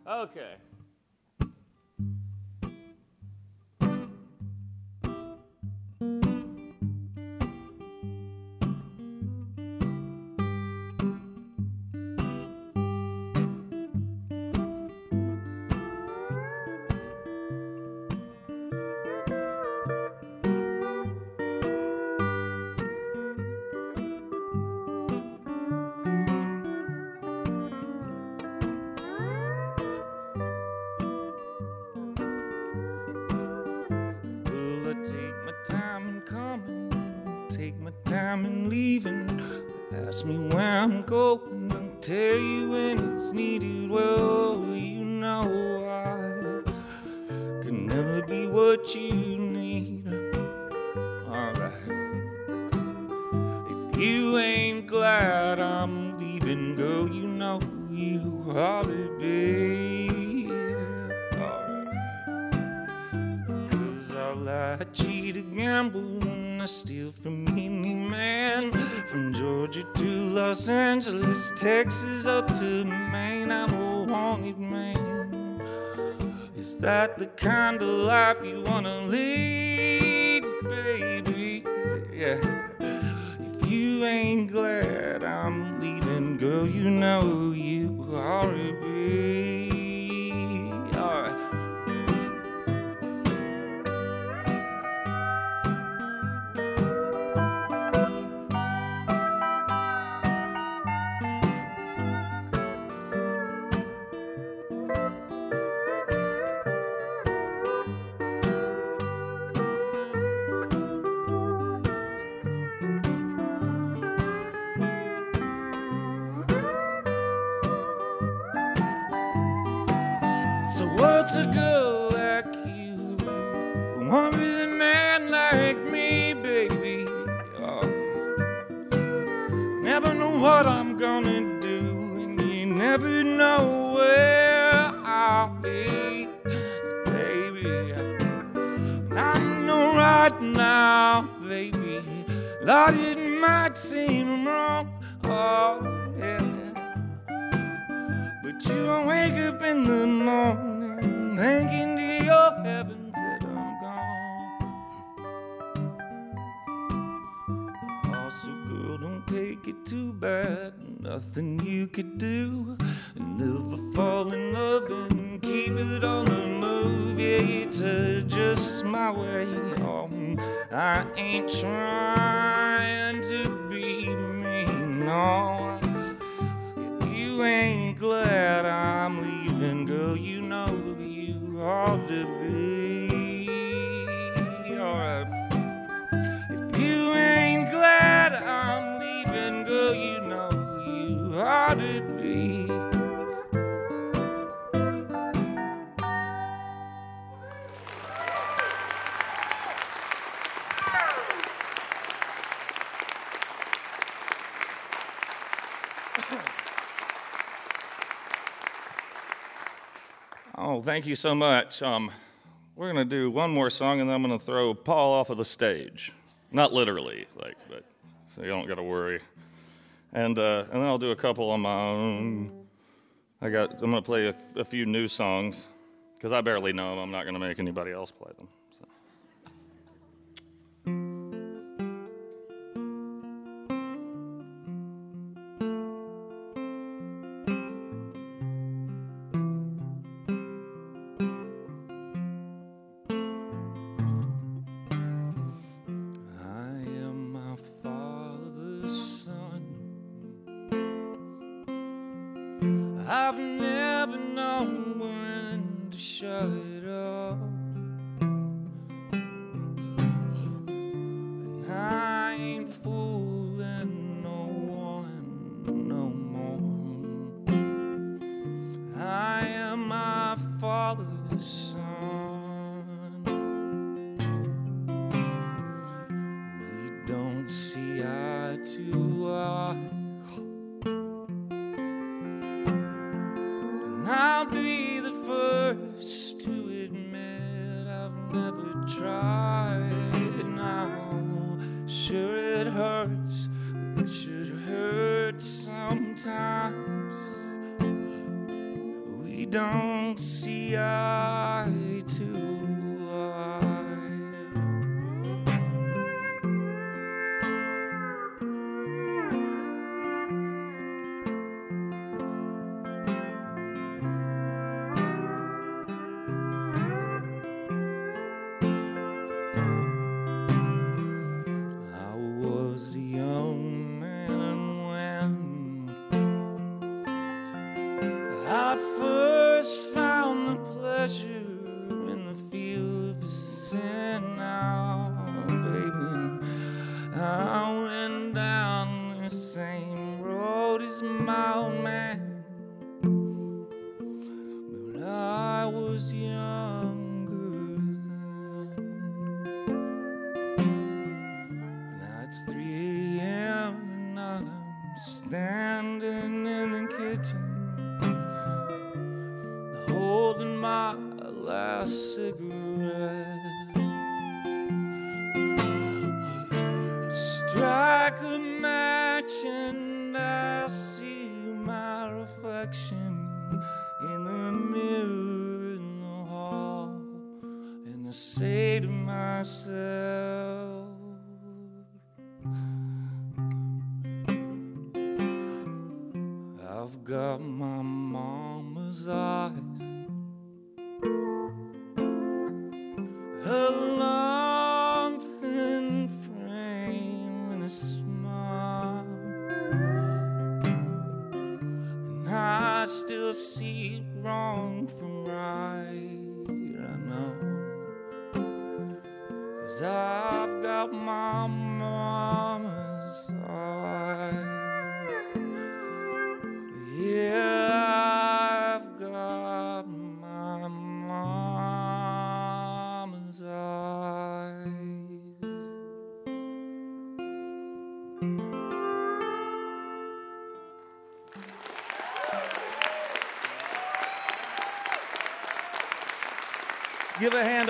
okay. Thank you so much. Um, we're going to do one more song, and then I'm going to throw Paul off of the stage. Not literally, like, but so you don't got to worry. And uh, and then I'll do a couple on my own. I got. I'm going to play a, a few new songs because I barely know them. I'm not going to make anybody else play them. I've never known when to shut up.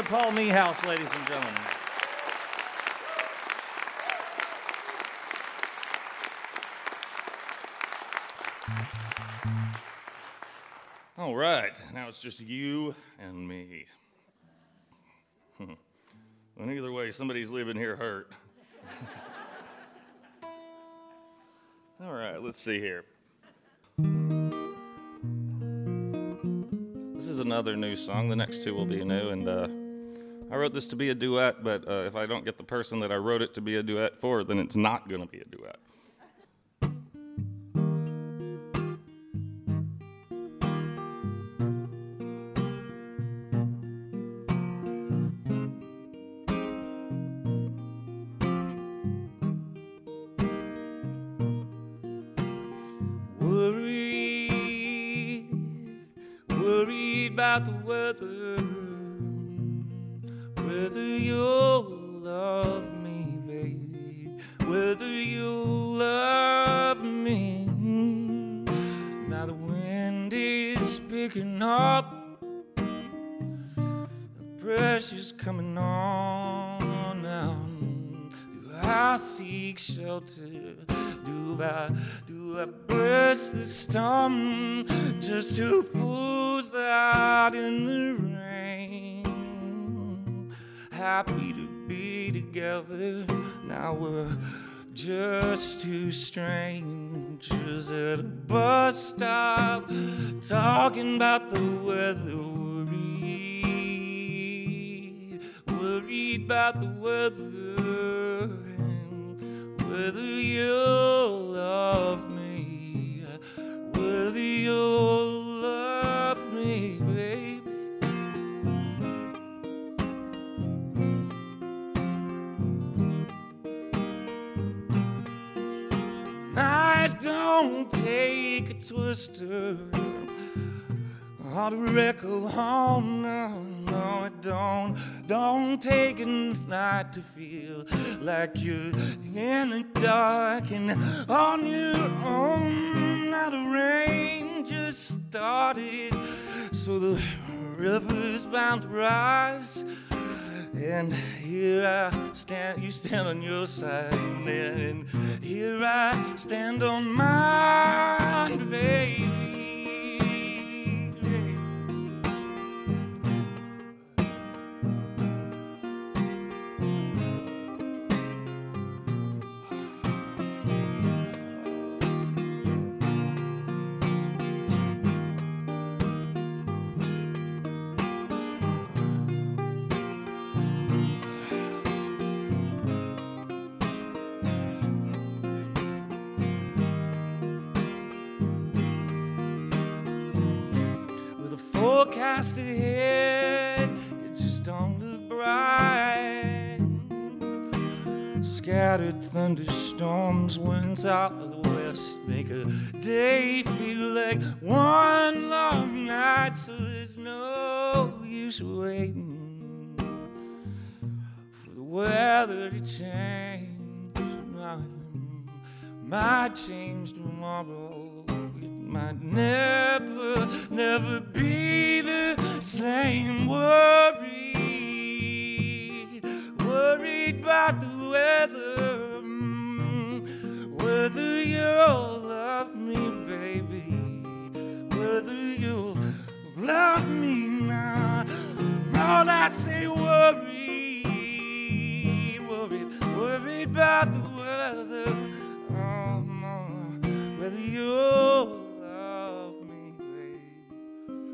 Paul Niehaus, ladies and gentlemen. All right, now it's just you and me. Hmm. and either way, somebody's leaving here hurt. All right, let's see here. This is another new song. The next two will be new, and uh, I wrote this to be a duet, but uh, if I don't get the person that I wrote it to be a duet for, then it's not going to be a duet. I burst the storm just to fools out in the rain? Happy to be together, now we're just two strangers at a bus stop talking about the weather. Worried, worried about the weather and whether you'll love me, you'll love me, baby. I don't take a twister or to wreckle home, no, no, I don't. Don't take a night to feel like you're in the dark and on your own. Now the rain just started, so the river's bound to rise. And here I stand, you stand on your side, and here I stand on mine, baby. Thunderstorms, winds out of the west, make a day feel like one long night. So there's no use waiting for the weather to change. Might, might change tomorrow. It might never, never be the same. Worried, worried about the weather. Whether you'll love me, baby. Whether you'll love me now. All I say, worried, worried, worried about the weather. Oh, no. Whether you'll love me, baby.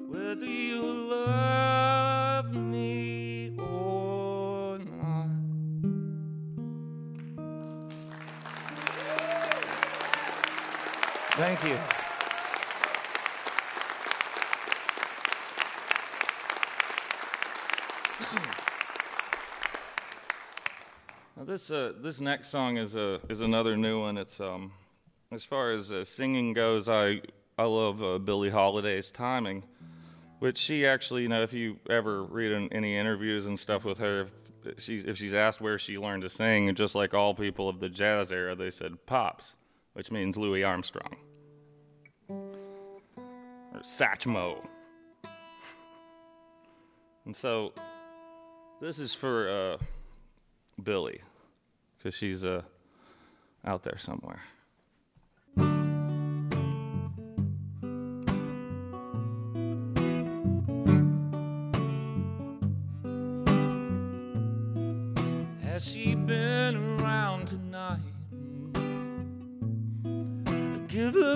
Whether you'll love Thank you. Now this uh, this next song is a is another new one. It's um as far as uh, singing goes, I I love uh, Billie Holiday's timing, which she actually you know if you ever read in, any interviews and stuff with her, if she's if she's asked where she learned to sing, just like all people of the jazz era, they said pops, which means Louis Armstrong or Satchmo. And so this is for uh, Billy, because she's uh, out there somewhere.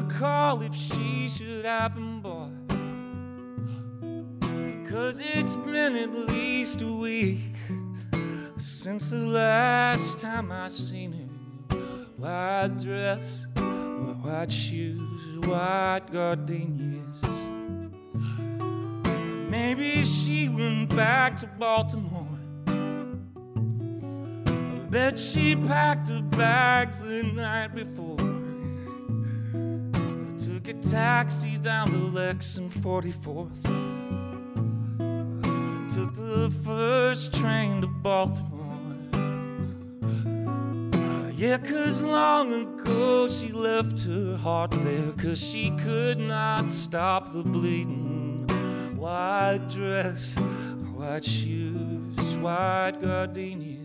Call if she should happen, boy. Cause it's been at least a week since the last time I seen her. White dress, white shoes, white gardenias. Maybe she went back to Baltimore. I bet she packed her bags the night before. A taxi down to Lex and 44th. Took the first train to Baltimore. Yeah, cause long ago she left her heart there, cause she could not stop the bleeding. White dress, white shoes, white gardenias.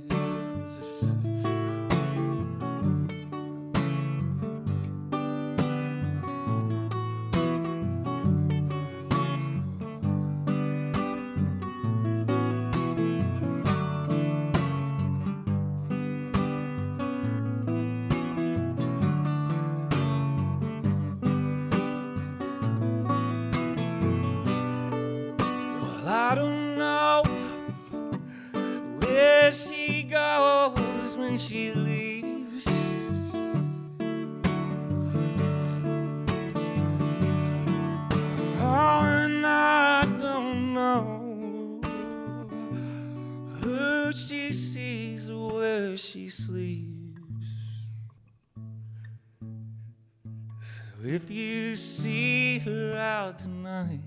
If you see her out tonight,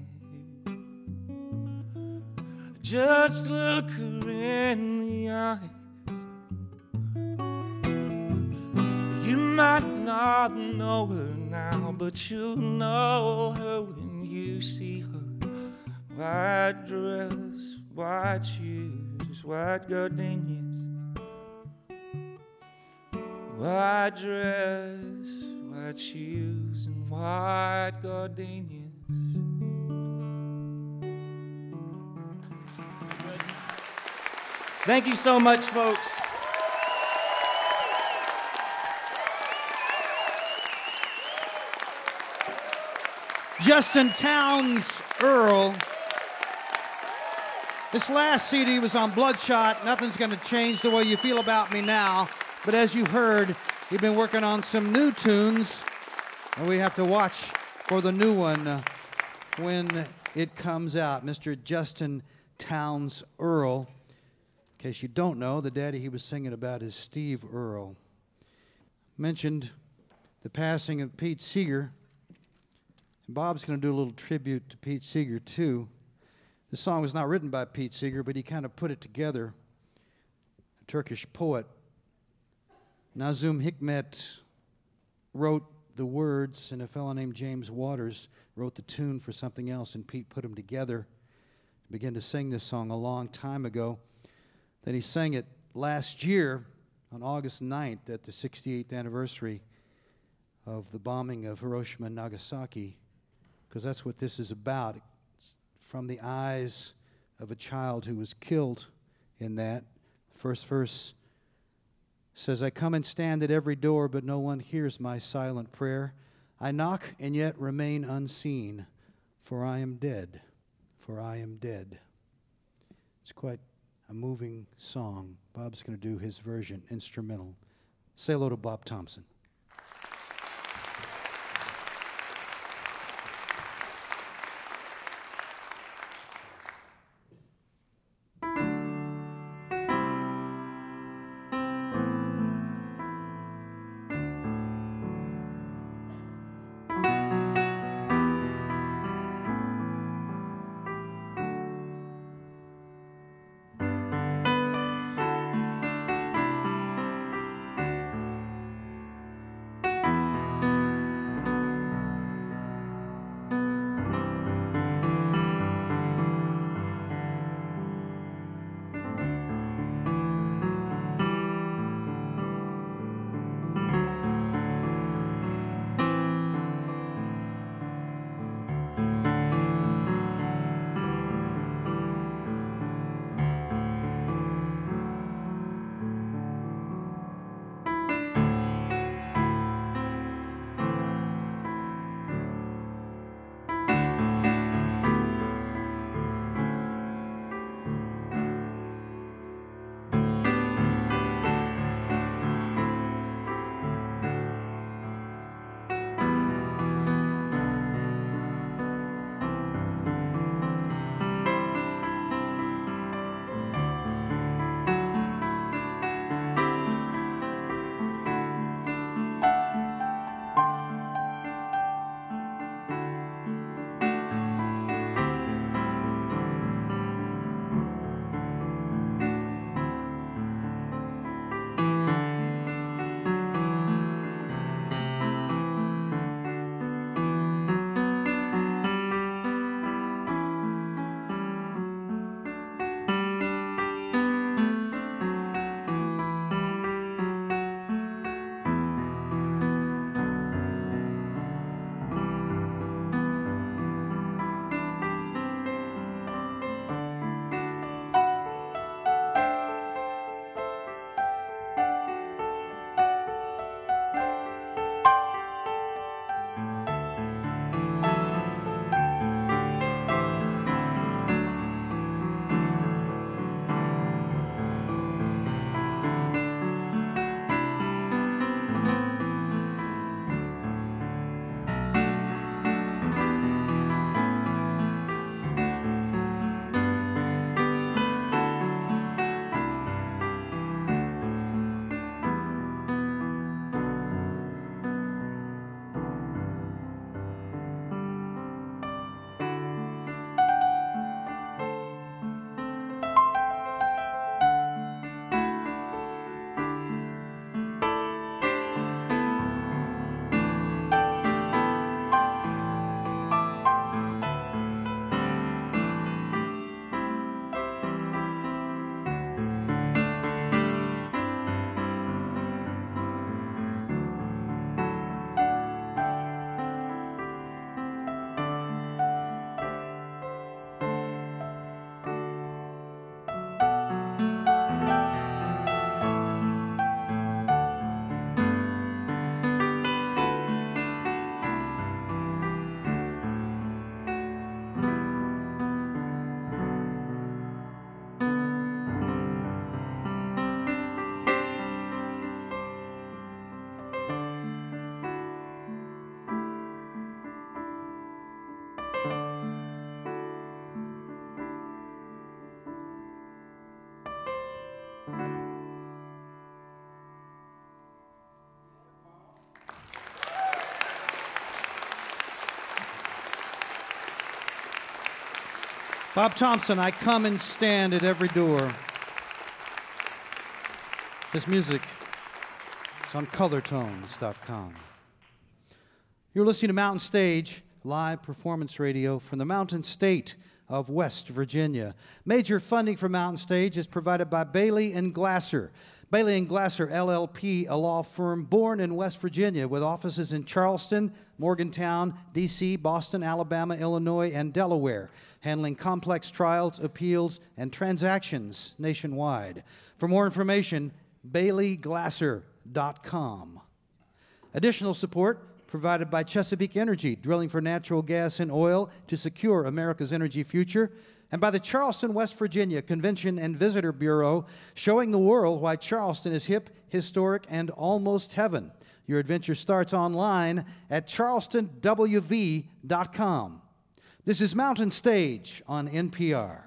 just look her in the eyes. You might not know her now, but you'll know her when you see her. White dress, white shoes, white gardenias. White dress, white shoes, and white gardenias. Thank you so much, folks. Justin Townes Earle. This last CD was on Bloodshot. Nothing's going to change the way you feel about me now. But as you heard, he's been working on some new tunes, and we have to watch for the new one when it comes out. Mr. Justin Townes Earle. In case you don't know, the daddy he was singing about is Steve Earle. Mentioned the passing of Pete Seeger. And Bob's going to do a little tribute to Pete Seeger, too. This song was not written by Pete Seeger, but he kind of put it together. A Turkish poet, Nazim Hikmet, wrote the words, and a fellow named James Waters wrote the tune for something else, and Pete put them together. And began to sing this song a long time ago. Then he sang it last year on August 9th at the 68th anniversary of the bombing of Hiroshima and Nagasaki, because that's what this is about. It's from the eyes of a child who was killed in that. First verse says, I come and stand at every door, but no one hears my silent prayer. I knock and yet remain unseen, for I am dead, for I am dead. It's quite a moving song. Bob's going to do his version, instrumental. Say hello to Bob Thompson. Bob Thompson, I come and stand at every door. This music is on colortones.com. You're listening to Mountain Stage, live performance radio from the Mountain State of West Virginia. Major funding for Mountain Stage is provided by Bailey and Glasser. Bailey and Glasser LLP, a law firm born in West Virginia with offices in Charleston, Morgantown, D.C., Boston, Alabama, Illinois, and Delaware, handling complex trials, appeals, and transactions nationwide. For more information, baileyglasser.com. Additional support provided by Chesapeake Energy, drilling for natural gas and oil to secure America's energy future, and by the Charleston, West Virginia Convention and Visitor Bureau, showing the world why Charleston is hip, historic, and almost heaven. Your adventure starts online at charlestonwv.com. This is Mountain Stage on NPR.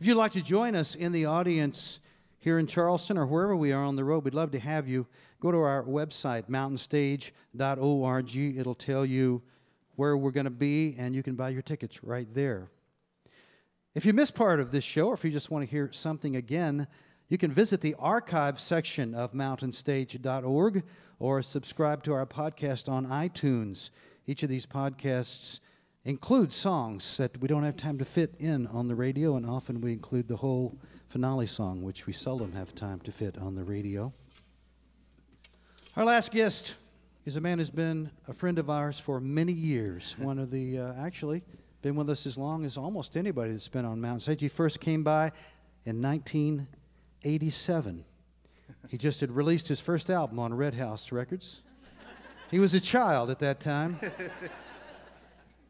If you'd like to join us in the audience here in Charleston or wherever we are on the road, we'd love to have you. Go to our website, mountainstage.org. It'll tell you where we're going to be, and you can buy your tickets right there. If you missed part of this show, or if you just want to hear something again, you can visit the archive section of mountainstage.org or subscribe to our podcast on iTunes. Each of these podcasts includes songs that we don't have time to fit in on the radio, and often we include the whole finale song, which we seldom have time to fit on the radio. Our last guest is a man who's been a friend of ours for many years. One of the, uh, actually, been with us as long as almost anybody that's been on Mount Stage. He first came by in 1987. He just had released his first album on Red House Records. He was a child at that time.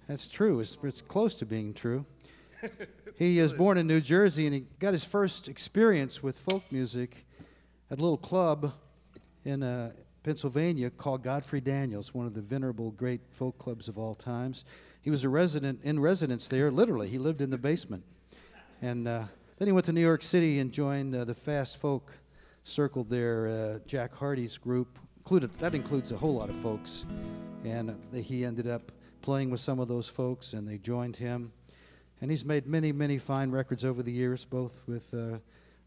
That's true. It's, it's close to being true. He was born in New Jersey and he got his first experience with folk music at a little club in uh, Pennsylvania called Godfrey Daniels, one of the venerable great folk clubs of all times. He was a resident in residence there, literally. He lived in the basement. And uh, then he went to New York City and joined uh, the fast folk circle there, uh, Jack Hardy's group. Included, that includes a whole lot of folks. And he ended up playing with some of those folks, and they joined him. And he's made many, many fine records over the years, both with uh,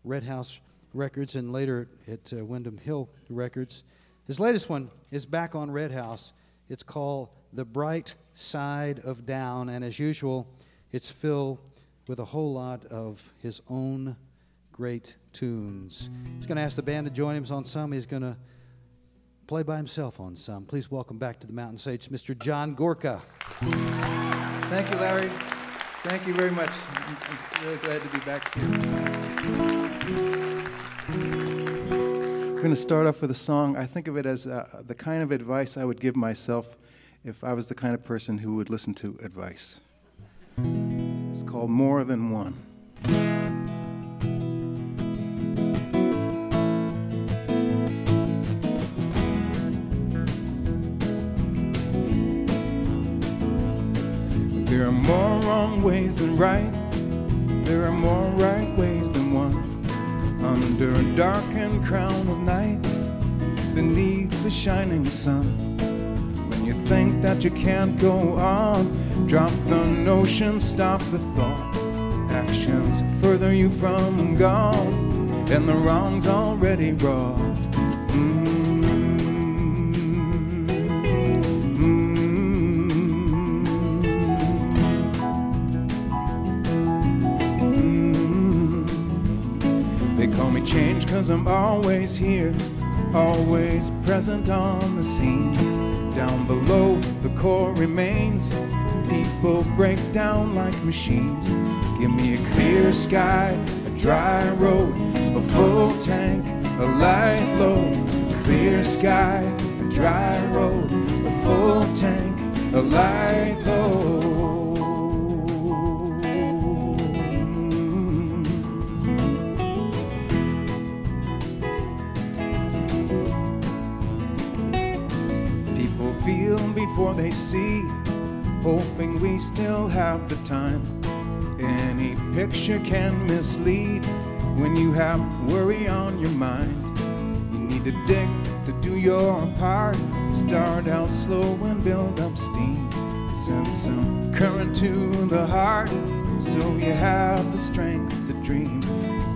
Red House Records and later at uh, Windham Hill Records. His latest one is back on Red House. It's called The Bright Side of Down, and as usual, it's filled with a whole lot of his own great tunes. He's going to ask the band to join him on some. He's going to play by himself on some. Please welcome back to the Mountain Stage, Mr. John Gorka. Thank you, Larry. Thank you very much. I'm really glad to be back here. We're going to start off with a song. I think of it as uh, the kind of advice I would give myself if I was the kind of person who would listen to advice. It's called More Than One. Ways than right. There are more right ways than one. Under a darkened crown of night, beneath the shining sun. When you think that you can't go on, drop the notion, stop the thought. Actions further you from God, and the wrong's already wrought. Cause I'm always here, always present on the scene. Down below, the core remains. People break down like machines. Give me a clear sky, a dry road, a full tank, a light load. Clear sky, a dry road, a full tank, a light load. Before they see, hoping we still have the time. Any picture can mislead when you have worry on your mind. You need to dig to do your part. Start out slow and build up steam. Send some current to the heart so you have the strength to dream.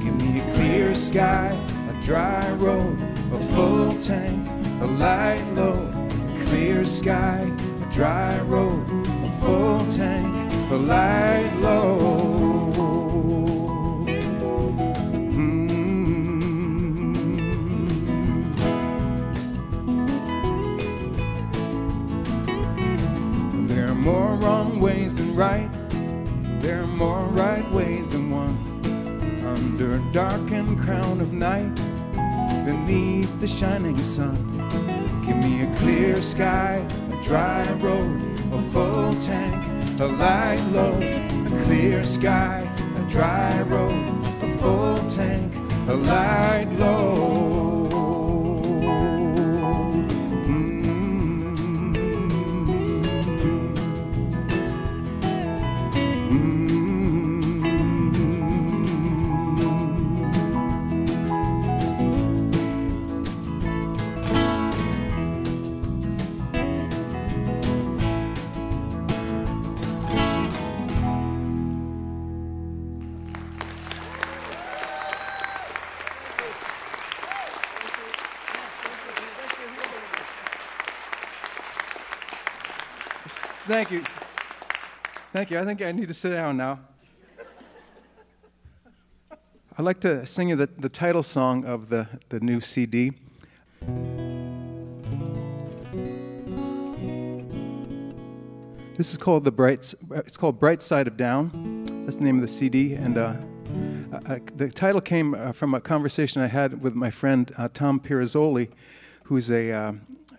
Give me a clear sky, a dry road, a full tank, a light load. Clear sky, a dry road, a full tank, a light load. Mm. There are more wrong ways than right. There are more right ways than one. Under a darkened crown of night, beneath the shining sun. Give me a clear sky, a dry road, a full tank, a light load. A clear sky, a dry road, a full tank, a light load. Thank you. I think I need to sit down now. I'd like to sing you the, the title song of the, the new CD. This is called the bright. It's called Bright Side of Down. That's the name of the CD, and uh, uh, the title came uh, from a conversation I had with my friend uh, Tom Pirozzoli, who's a uh,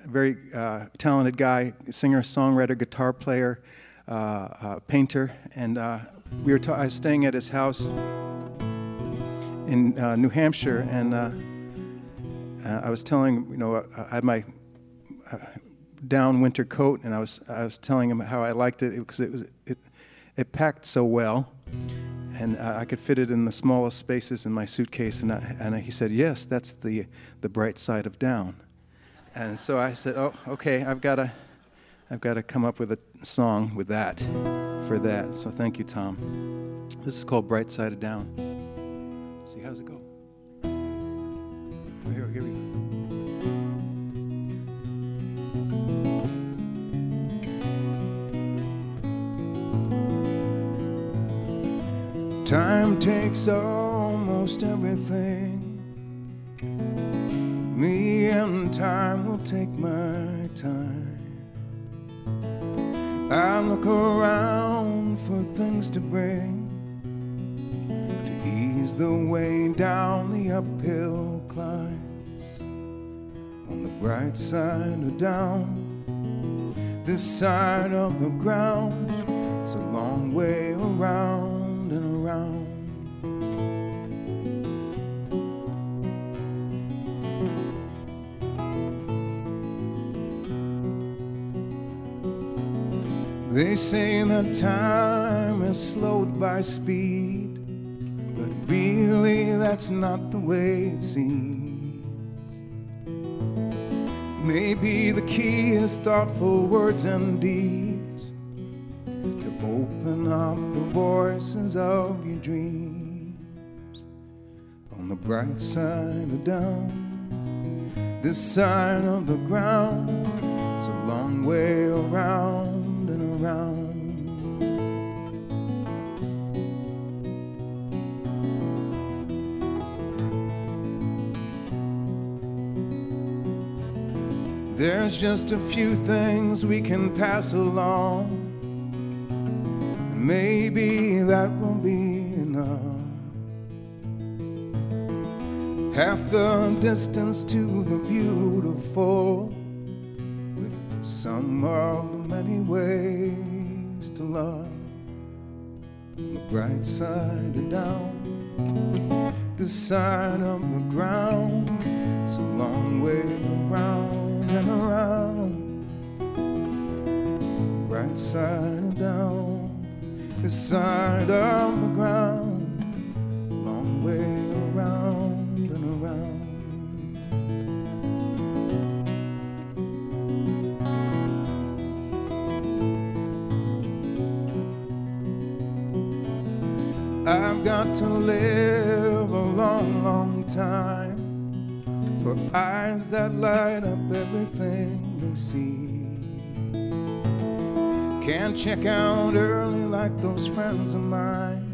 very uh, talented guy, singer, songwriter, guitar player, uh, uh, painter, and uh, we were. Ta- I was staying at his house in uh, New Hampshire, and I was telling you know I had my down winter coat, and I was I was telling him how I liked it because it was it it packed so well, and uh, I could fit it in the smallest spaces in my suitcase, and I, and he said yes, that's the the bright side of down, and so I said oh okay I've got to I've got to come up with a song with that for that. So thank you, Tom. This is called Bright Side Down. See how's it go? Oh, here, here we go. Time takes almost everything. Me and time will take my time. I look around for things to bring to ease the way down the uphill climbs. On the bright side of down, this side of the ground, it's a long way around and around. They say that time is slowed by speed, but really that's not the way it seems. Maybe the key is thoughtful words and deeds to open up the voices of your dreams. On the bright side of down, this side of the ground, it's a long way around around. There's just a few things we can pass along. And maybe that won't be enough. Half the distance to the beautiful some are the many ways to love. The bright side of down, the side of the ground, it's a long way around and around. The Bright side of down, the side of the ground, long way got to live a long, long time for eyes that light up everything they see. Can't check out early like those friends of mine.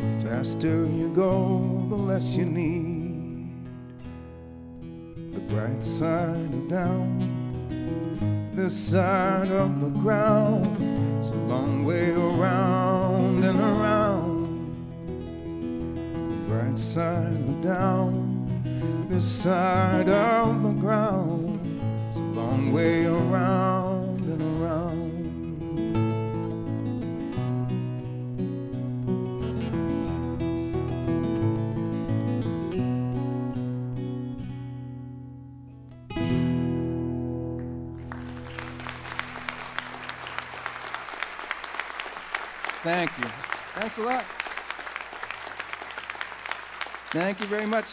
The faster you go, the less you need. The bright side of down, the side of the ground. It's a long way around and around. The bright side of down, this side of the ground. It's a long way around and around. Thank you. Thanks a lot. Thank you very much.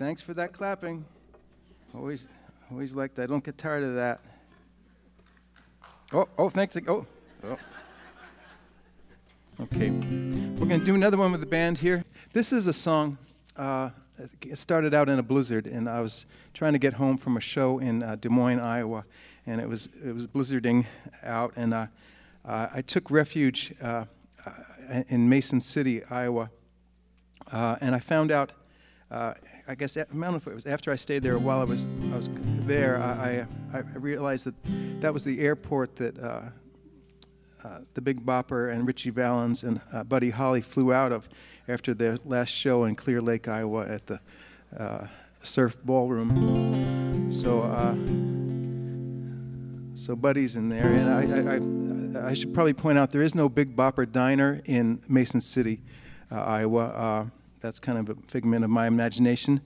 Thanks for that clapping. Always, always like that. I Don't get tired of that. Oh, oh, thanks. Oh, oh. Okay, we're gonna do another one with the band here. This is a song. Uh, it started out in a blizzard, and I was trying to get home from a show in uh, Des Moines, Iowa, and it was it was blizzarding out, and uh, uh, I took refuge uh, uh, in Mason City, Iowa, uh, and I found out. Uh, I guess I don't know if it was after I stayed there. While I was I was there, I, I, I realized that that was the airport that uh, uh, the Big Bopper and Ritchie Valens and uh, Buddy Holly flew out of after their last show in Clear Lake, Iowa, at the uh, Surf Ballroom. So, so Buddy's in there, and I, I, I, I should probably point out there is no Big Bopper diner in Mason City, Iowa. Uh, that's kind of a figment of my imagination.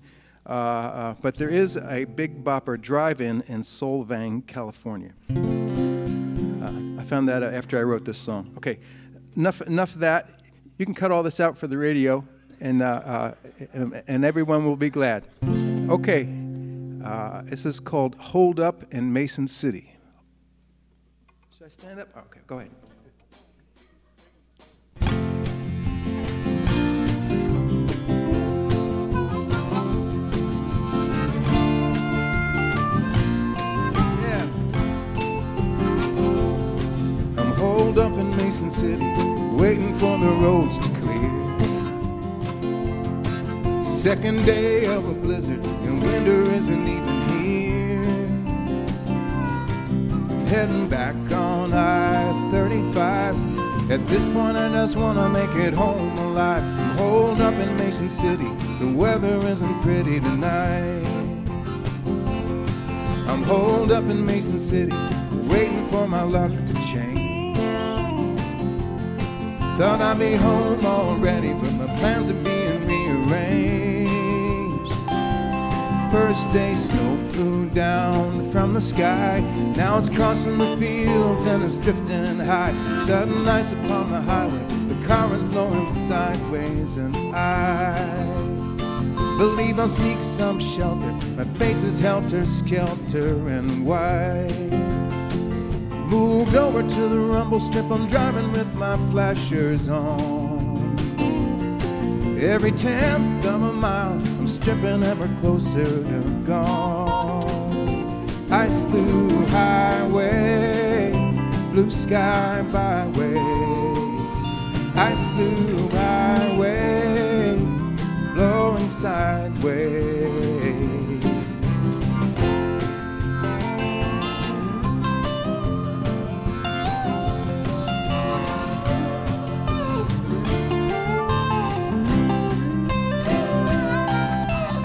Uh, uh, but there is a Big Bopper drive-in in Solvang, California. Uh, I found that after I wrote this song. Okay, enough enough of that. You can cut all this out for the radio, and uh, uh, and, and everyone will be glad. Okay, uh, this is called "Holed Up in Mason City." Should I stand up? Okay, go ahead. Holed up in Mason City, waiting for the roads to clear. Second day of a blizzard, and winter isn't even here. Heading back on I 35. At this point, I just wanna make it home alive. I'm holed up in Mason City, the weather isn't pretty tonight. I'm holed up in Mason City, waiting for my luck to change. Thought I'd be home already, but my plans are being rearranged. First day, snow flew down from the sky. Now it's crossing the fields and it's drifting high. Sudden ice upon the highway, the car is blowing sideways, and I believe I'll seek some shelter. My face is helter skelter and white. Moved over to the rumble strip. I'm driving with my flashers on. Every tenth of a mile, I'm stripping ever closer to gone. Ice blue highway, blue sky byway. Ice blue highway, blowing sideways.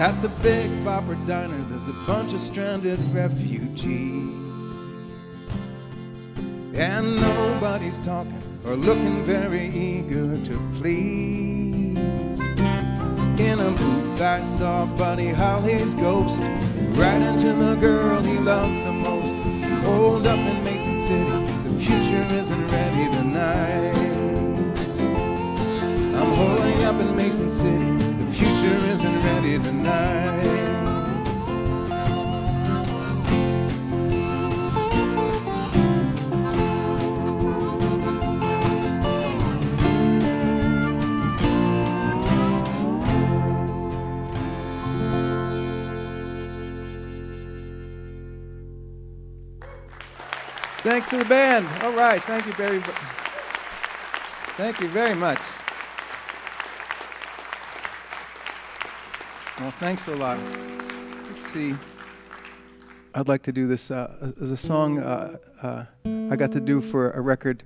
At the Big Bopper Diner, there's a bunch of stranded refugees. And nobody's talking or looking very eager to please. In a booth, I saw Buddy Holly's ghost right into the girl he loved the most. Holed up in Mason City, the future isn't ready tonight. I'm holding up in Mason City, future isn't ready tonight. Thanks to the band. All right. Thank you very Thank you very much. Well, thanks a lot. Let's see. I'd like to do this uh, as a song uh, uh, I got to do for a record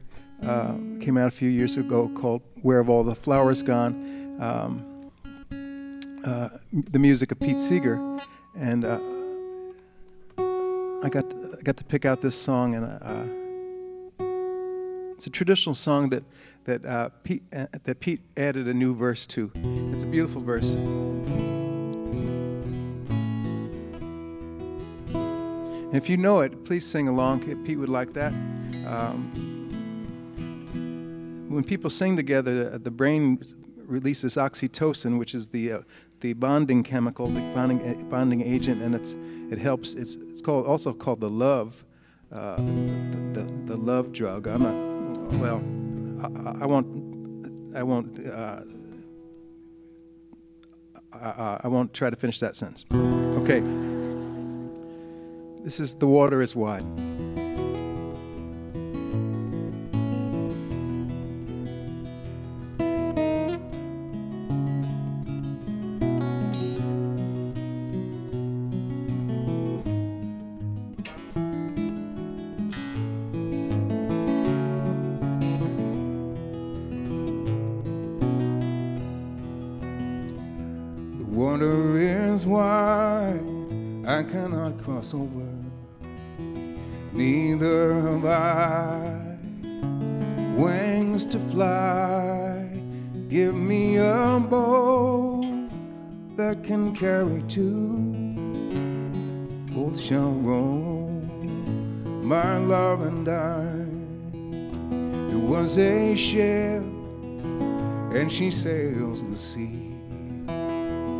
uh, came out a few years ago called "Where Have All the Flowers Gone." Um, uh, the music of Pete Seeger, and uh, I got I got to pick out this song, and it's a traditional song that that Pete that Pete added a new verse to. It's a beautiful verse. And if you know it, please sing along. Pete would like that. Um, when people sing together, the brain releases oxytocin, which is the uh, the bonding chemical, the bonding bonding agent, and it's it helps. It's it's called also called the love, uh, the, the, the love drug. I'm not well. I, I won't. I won't. Uh, I, I won't try to finish that sentence. Okay. This is the water is wide. She sails the sea.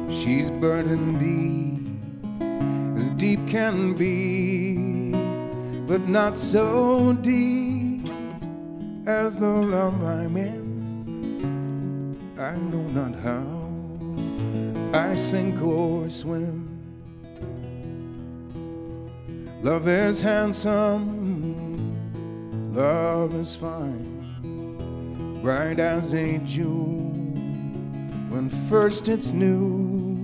She's burdened deep, as deep can be, but not so deep as the love I'm in. I know not how I sink or swim. Love is handsome, love is fine, bright as a June when first it's new.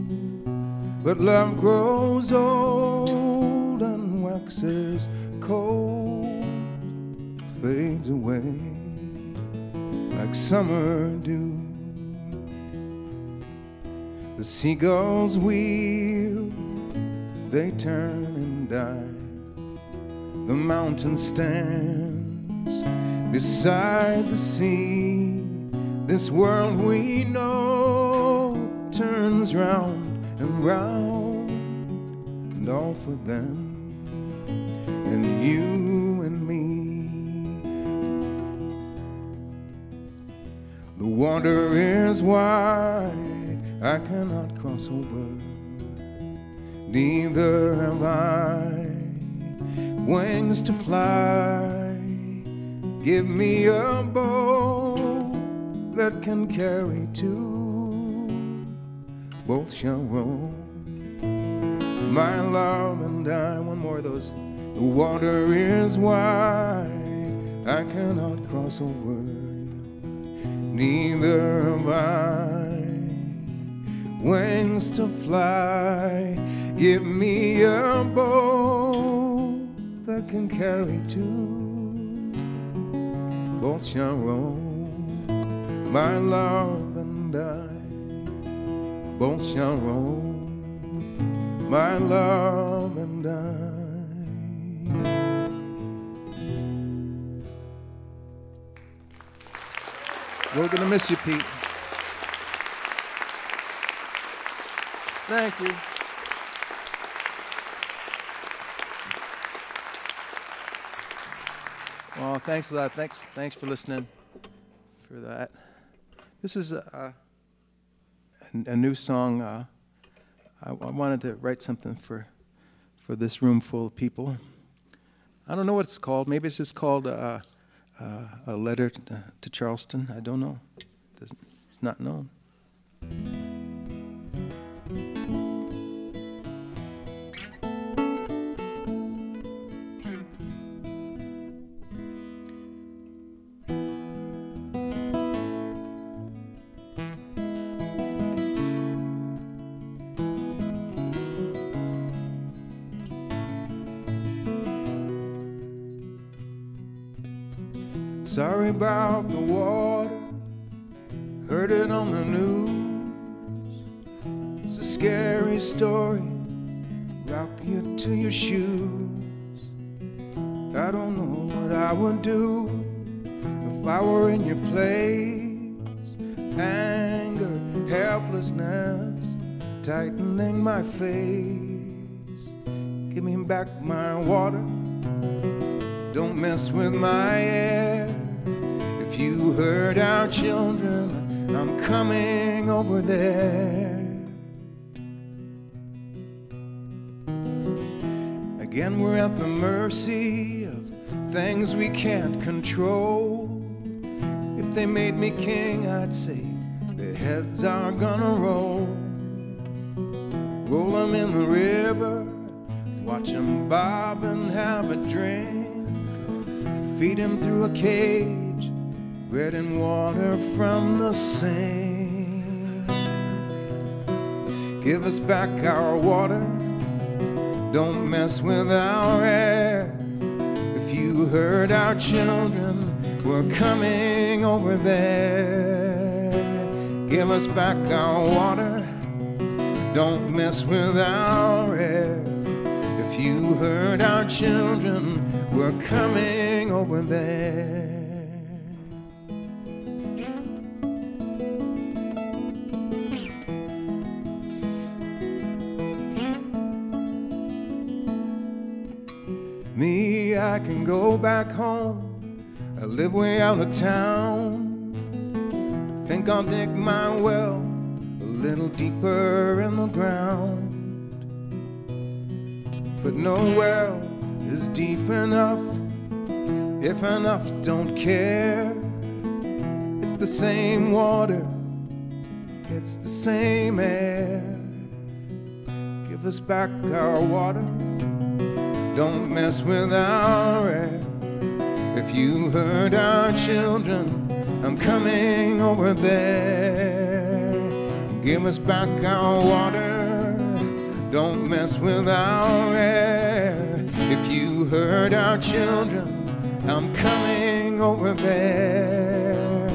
But love grows old and waxes cold, fades away like summer dew. The seagulls wheel, they turn and die. The mountain stands beside the sea. This world we know turns round and round, and all for them and you and me. The water is wide, I cannot cross over. Neither have I wings to fly. Give me a boat that can carry two. Both shall roam. My love and I, one more of those. The water is wide, I cannot cross over. Neither have I wings to fly. Give me a boat that can carry two. Both shall my love and I. Both shall roam, my love and I. We're gonna miss you, Pete. Thank you. Well, thanks for that. Thanks, thanks for listening. For that, this is a, a, a new song. Uh, I, I wanted to write something for for this room full of people. I don't know what it's called. Maybe it's just called uh, uh, a letter to, to Charleston. I don't know. It's not known. About the water, heard it on the news. It's a scary story, rock you to your shoes. I don't know what I would do if I were in your place. Anger, helplessness, tightening my face. Give me back my water. Don't mess with my air. If you hurt our children, I'm coming over there. Again, we're at the mercy of things we can't control. If they made me king, I'd say their heads are gonna roll. Roll them in the river, watch them bob and have a drink. Feed him through a cage, bread and water from the same. Give us back our water, don't mess with our air. If you hurt our children, we're coming over there. Give us back our water, don't mess with our air. If you hurt our children, we're coming over there. I can go back home. I live way out of town. Think I'll dig my well a little deeper in the ground. But no well is deep enough if enough don't care. It's the same water, it's the same air. Give us back our water, don't mess with our air. If you hurt our children, I'm coming over there. Give us back our water, don't mess with our air. If you hurt our children, I'm coming over there.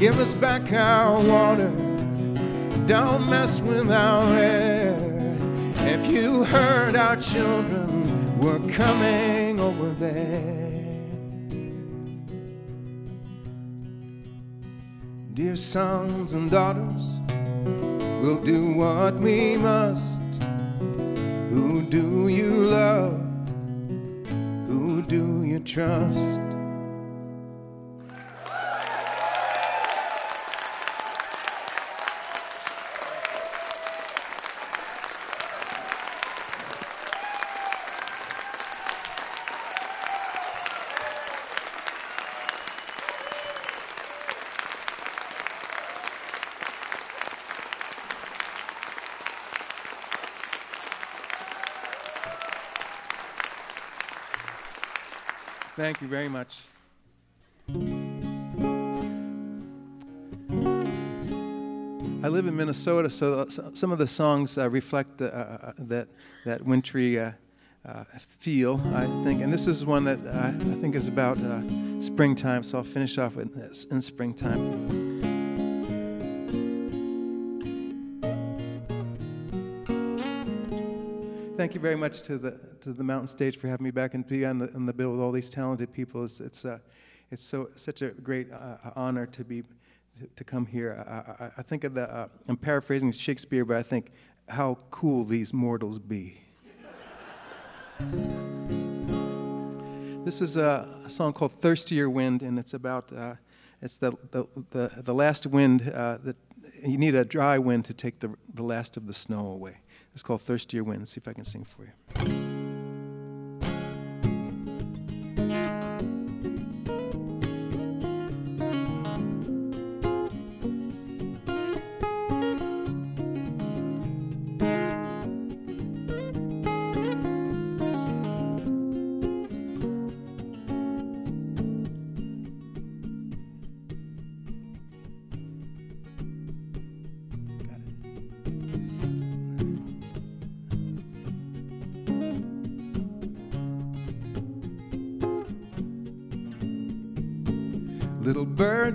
Give us back our water, don't mess with our air. If you hurt our children, we're coming over there. Dear sons and daughters, we'll do what we must. Who do you love? Who do you trust? Thank you very much. I live in Minnesota, so uh, some of the songs uh, reflect uh, uh, that that wintry uh, uh, feel, I think. And this is one that uh, I think is about uh, springtime, so I'll finish off with in springtime. Thank you very much to the to the Mountain Stage for having me back and be on the, on the bill with all these talented people. It's it's uh, it's so such a great uh, honor to be to, come here. I, I, I think of the uh, I'm paraphrasing Shakespeare, but I think how cool these mortals be. this is a, a, song called "Thirstier Wind," and it's about uh, it's the, the the the last wind uh, that you need a dry wind to take the the last of the snow away. It's called Thirstier Wind. See if I can sing for you.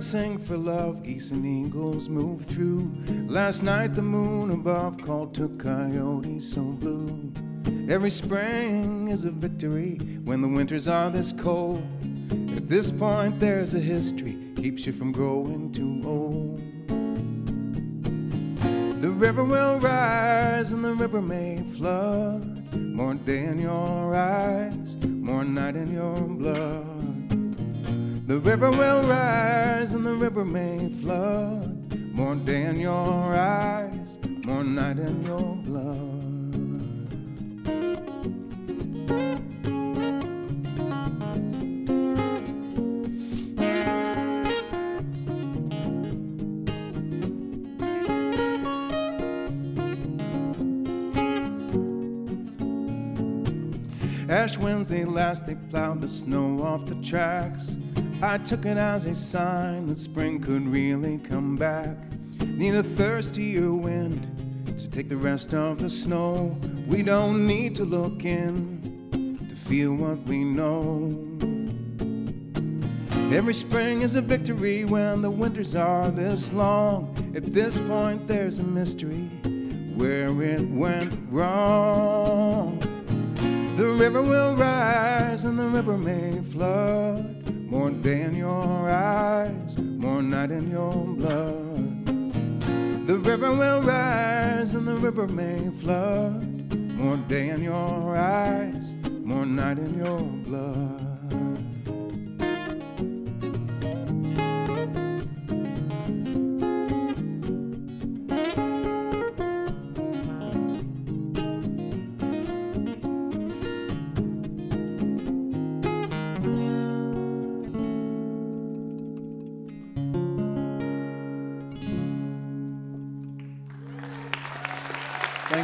Birds sing for love, geese and eagles move through. Last night the moon above called to coyotes so blue. Every spring is a victory when the winters are this cold. At this point there's a history, keeps you from growing too old. The river will rise and the river may flood. More day in your eyes, more night in your blood. The river will rise and the river may flood. More day in your eyes, more night in your blood. Ash they last, they plowed the snow off the tracks. I took it as a sign that spring could really come back. Need a thirstier wind to take the rest of the snow. We don't need to look in to feel what we know. Every spring is a victory when the winters are this long. At this point, there's a mystery where it went wrong. The river will rise and the river may flood. More day in your eyes, more night in your blood. The river will rise and the river may flood. More day in your eyes, more night in your blood.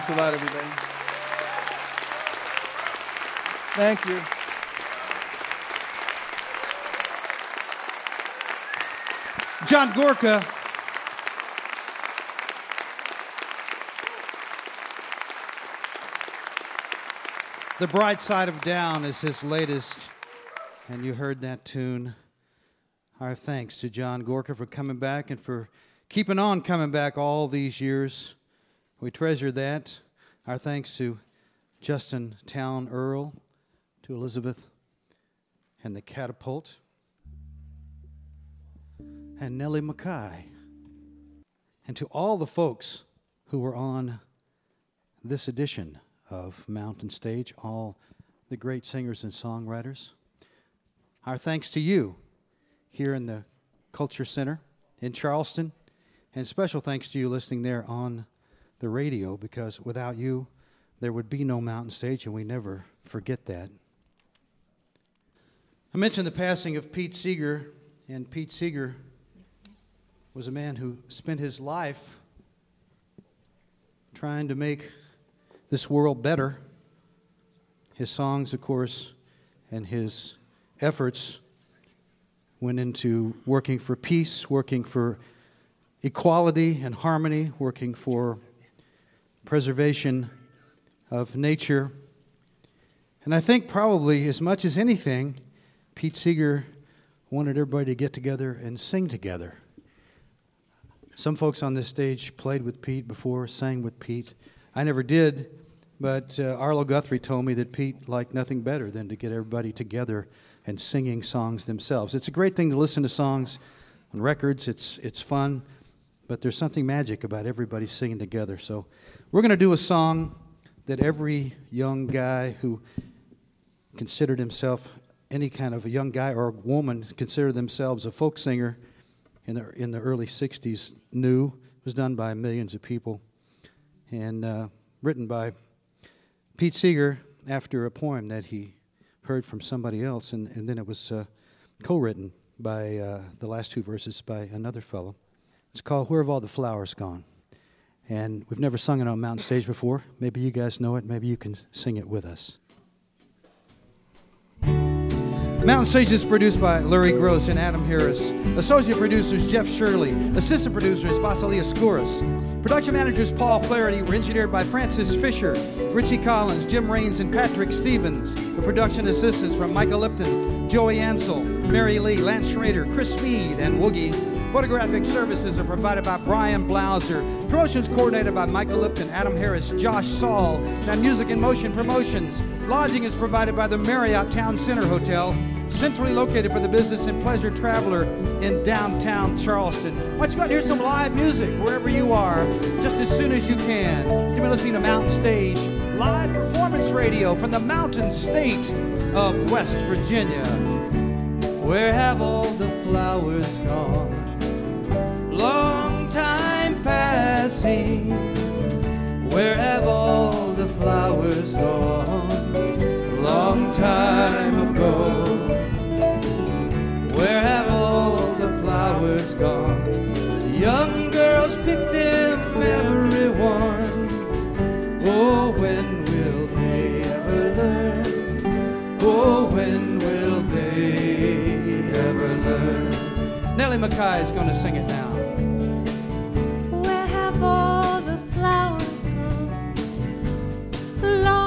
Thanks a lot, everybody. Thank you. John Gorka. The Bright Side of Down is his latest, and you heard that tune. Our thanks to John Gorka for coming back and for keeping on coming back all these years. We treasure that. Our thanks to Justin Townes Earle, to Elizabeth and the Catapult, and Nellie McKay, and to all the folks who were on this edition of Mountain Stage, all the great singers and songwriters. Our thanks to you here in the Culture Center in Charleston, and special thanks to you listening there on the radio because without you, there would be no mountain stage, and we never forget that. I mentioned the passing of Pete Seeger, and Pete Seeger was a man who spent his life trying to make this world better. His songs, of course, and his efforts went into working for peace, working for equality and harmony, working for preservation of nature. And I think probably as much as anything, Pete Seeger wanted everybody to get together and sing together. Some folks on this stage played with Pete before, sang with Pete. I never did, But uh, Arlo Guthrie told me that Pete liked nothing better than to get everybody together and singing songs themselves. It's a great thing to listen to songs on records, it's, it's fun, but there's something magic about everybody singing together. So we're going to do a song that every young guy who considered himself any kind of a young guy or a woman considered themselves a folk singer in the, in the early 60s knew. It was done by millions of people and uh, written by Pete Seeger after a poem that he heard from somebody else, and, and then it was uh, co written by uh, the last two verses by another fellow. It's called Where Have All the Flowers Gone? And we've never sung it on Mountain Stage before. Maybe you guys know it. Maybe you can sing it with us. Mountain Stage is produced by Larry Groce and Adam Harris. Associate producers Jeff Shirley. Assistant producers Vasilia Skouras. Production managers Paul Flaherty were engineered by Francis Fisher, Richie Collins, Jim Raines, and Patrick Stevens. The production assistants from Michael Lipton, Joey Ansel, Mary Lee, Lance Schrader, Chris Speed, and Woogie. Photographic services are provided by Brian Blauser. Promotions coordinated by Michael Lipton, Adam Harris, Josh Saul, and Music in Motion Promotions. Lodging is provided by the Marriott Town Center Hotel, centrally located for the business and pleasure traveler in downtown Charleston. Don't you go out and hear some live music wherever you are, just as soon as you can. You've been listening to Mountain Stage, live performance radio from the mountain state of West Virginia. Where have all the flowers gone? Long time passing. Where have all the flowers gone? Long time ago. Where have all the flowers gone? Young girls pick them, everyone. Oh, when will they ever learn? Oh, when will they ever learn? Nellie McKay is going to sing it now. Long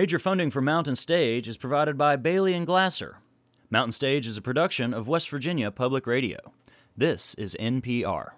Major funding for Mountain Stage is provided by Bailey and Glasser. Mountain Stage is a production of West Virginia Public Radio. This is NPR.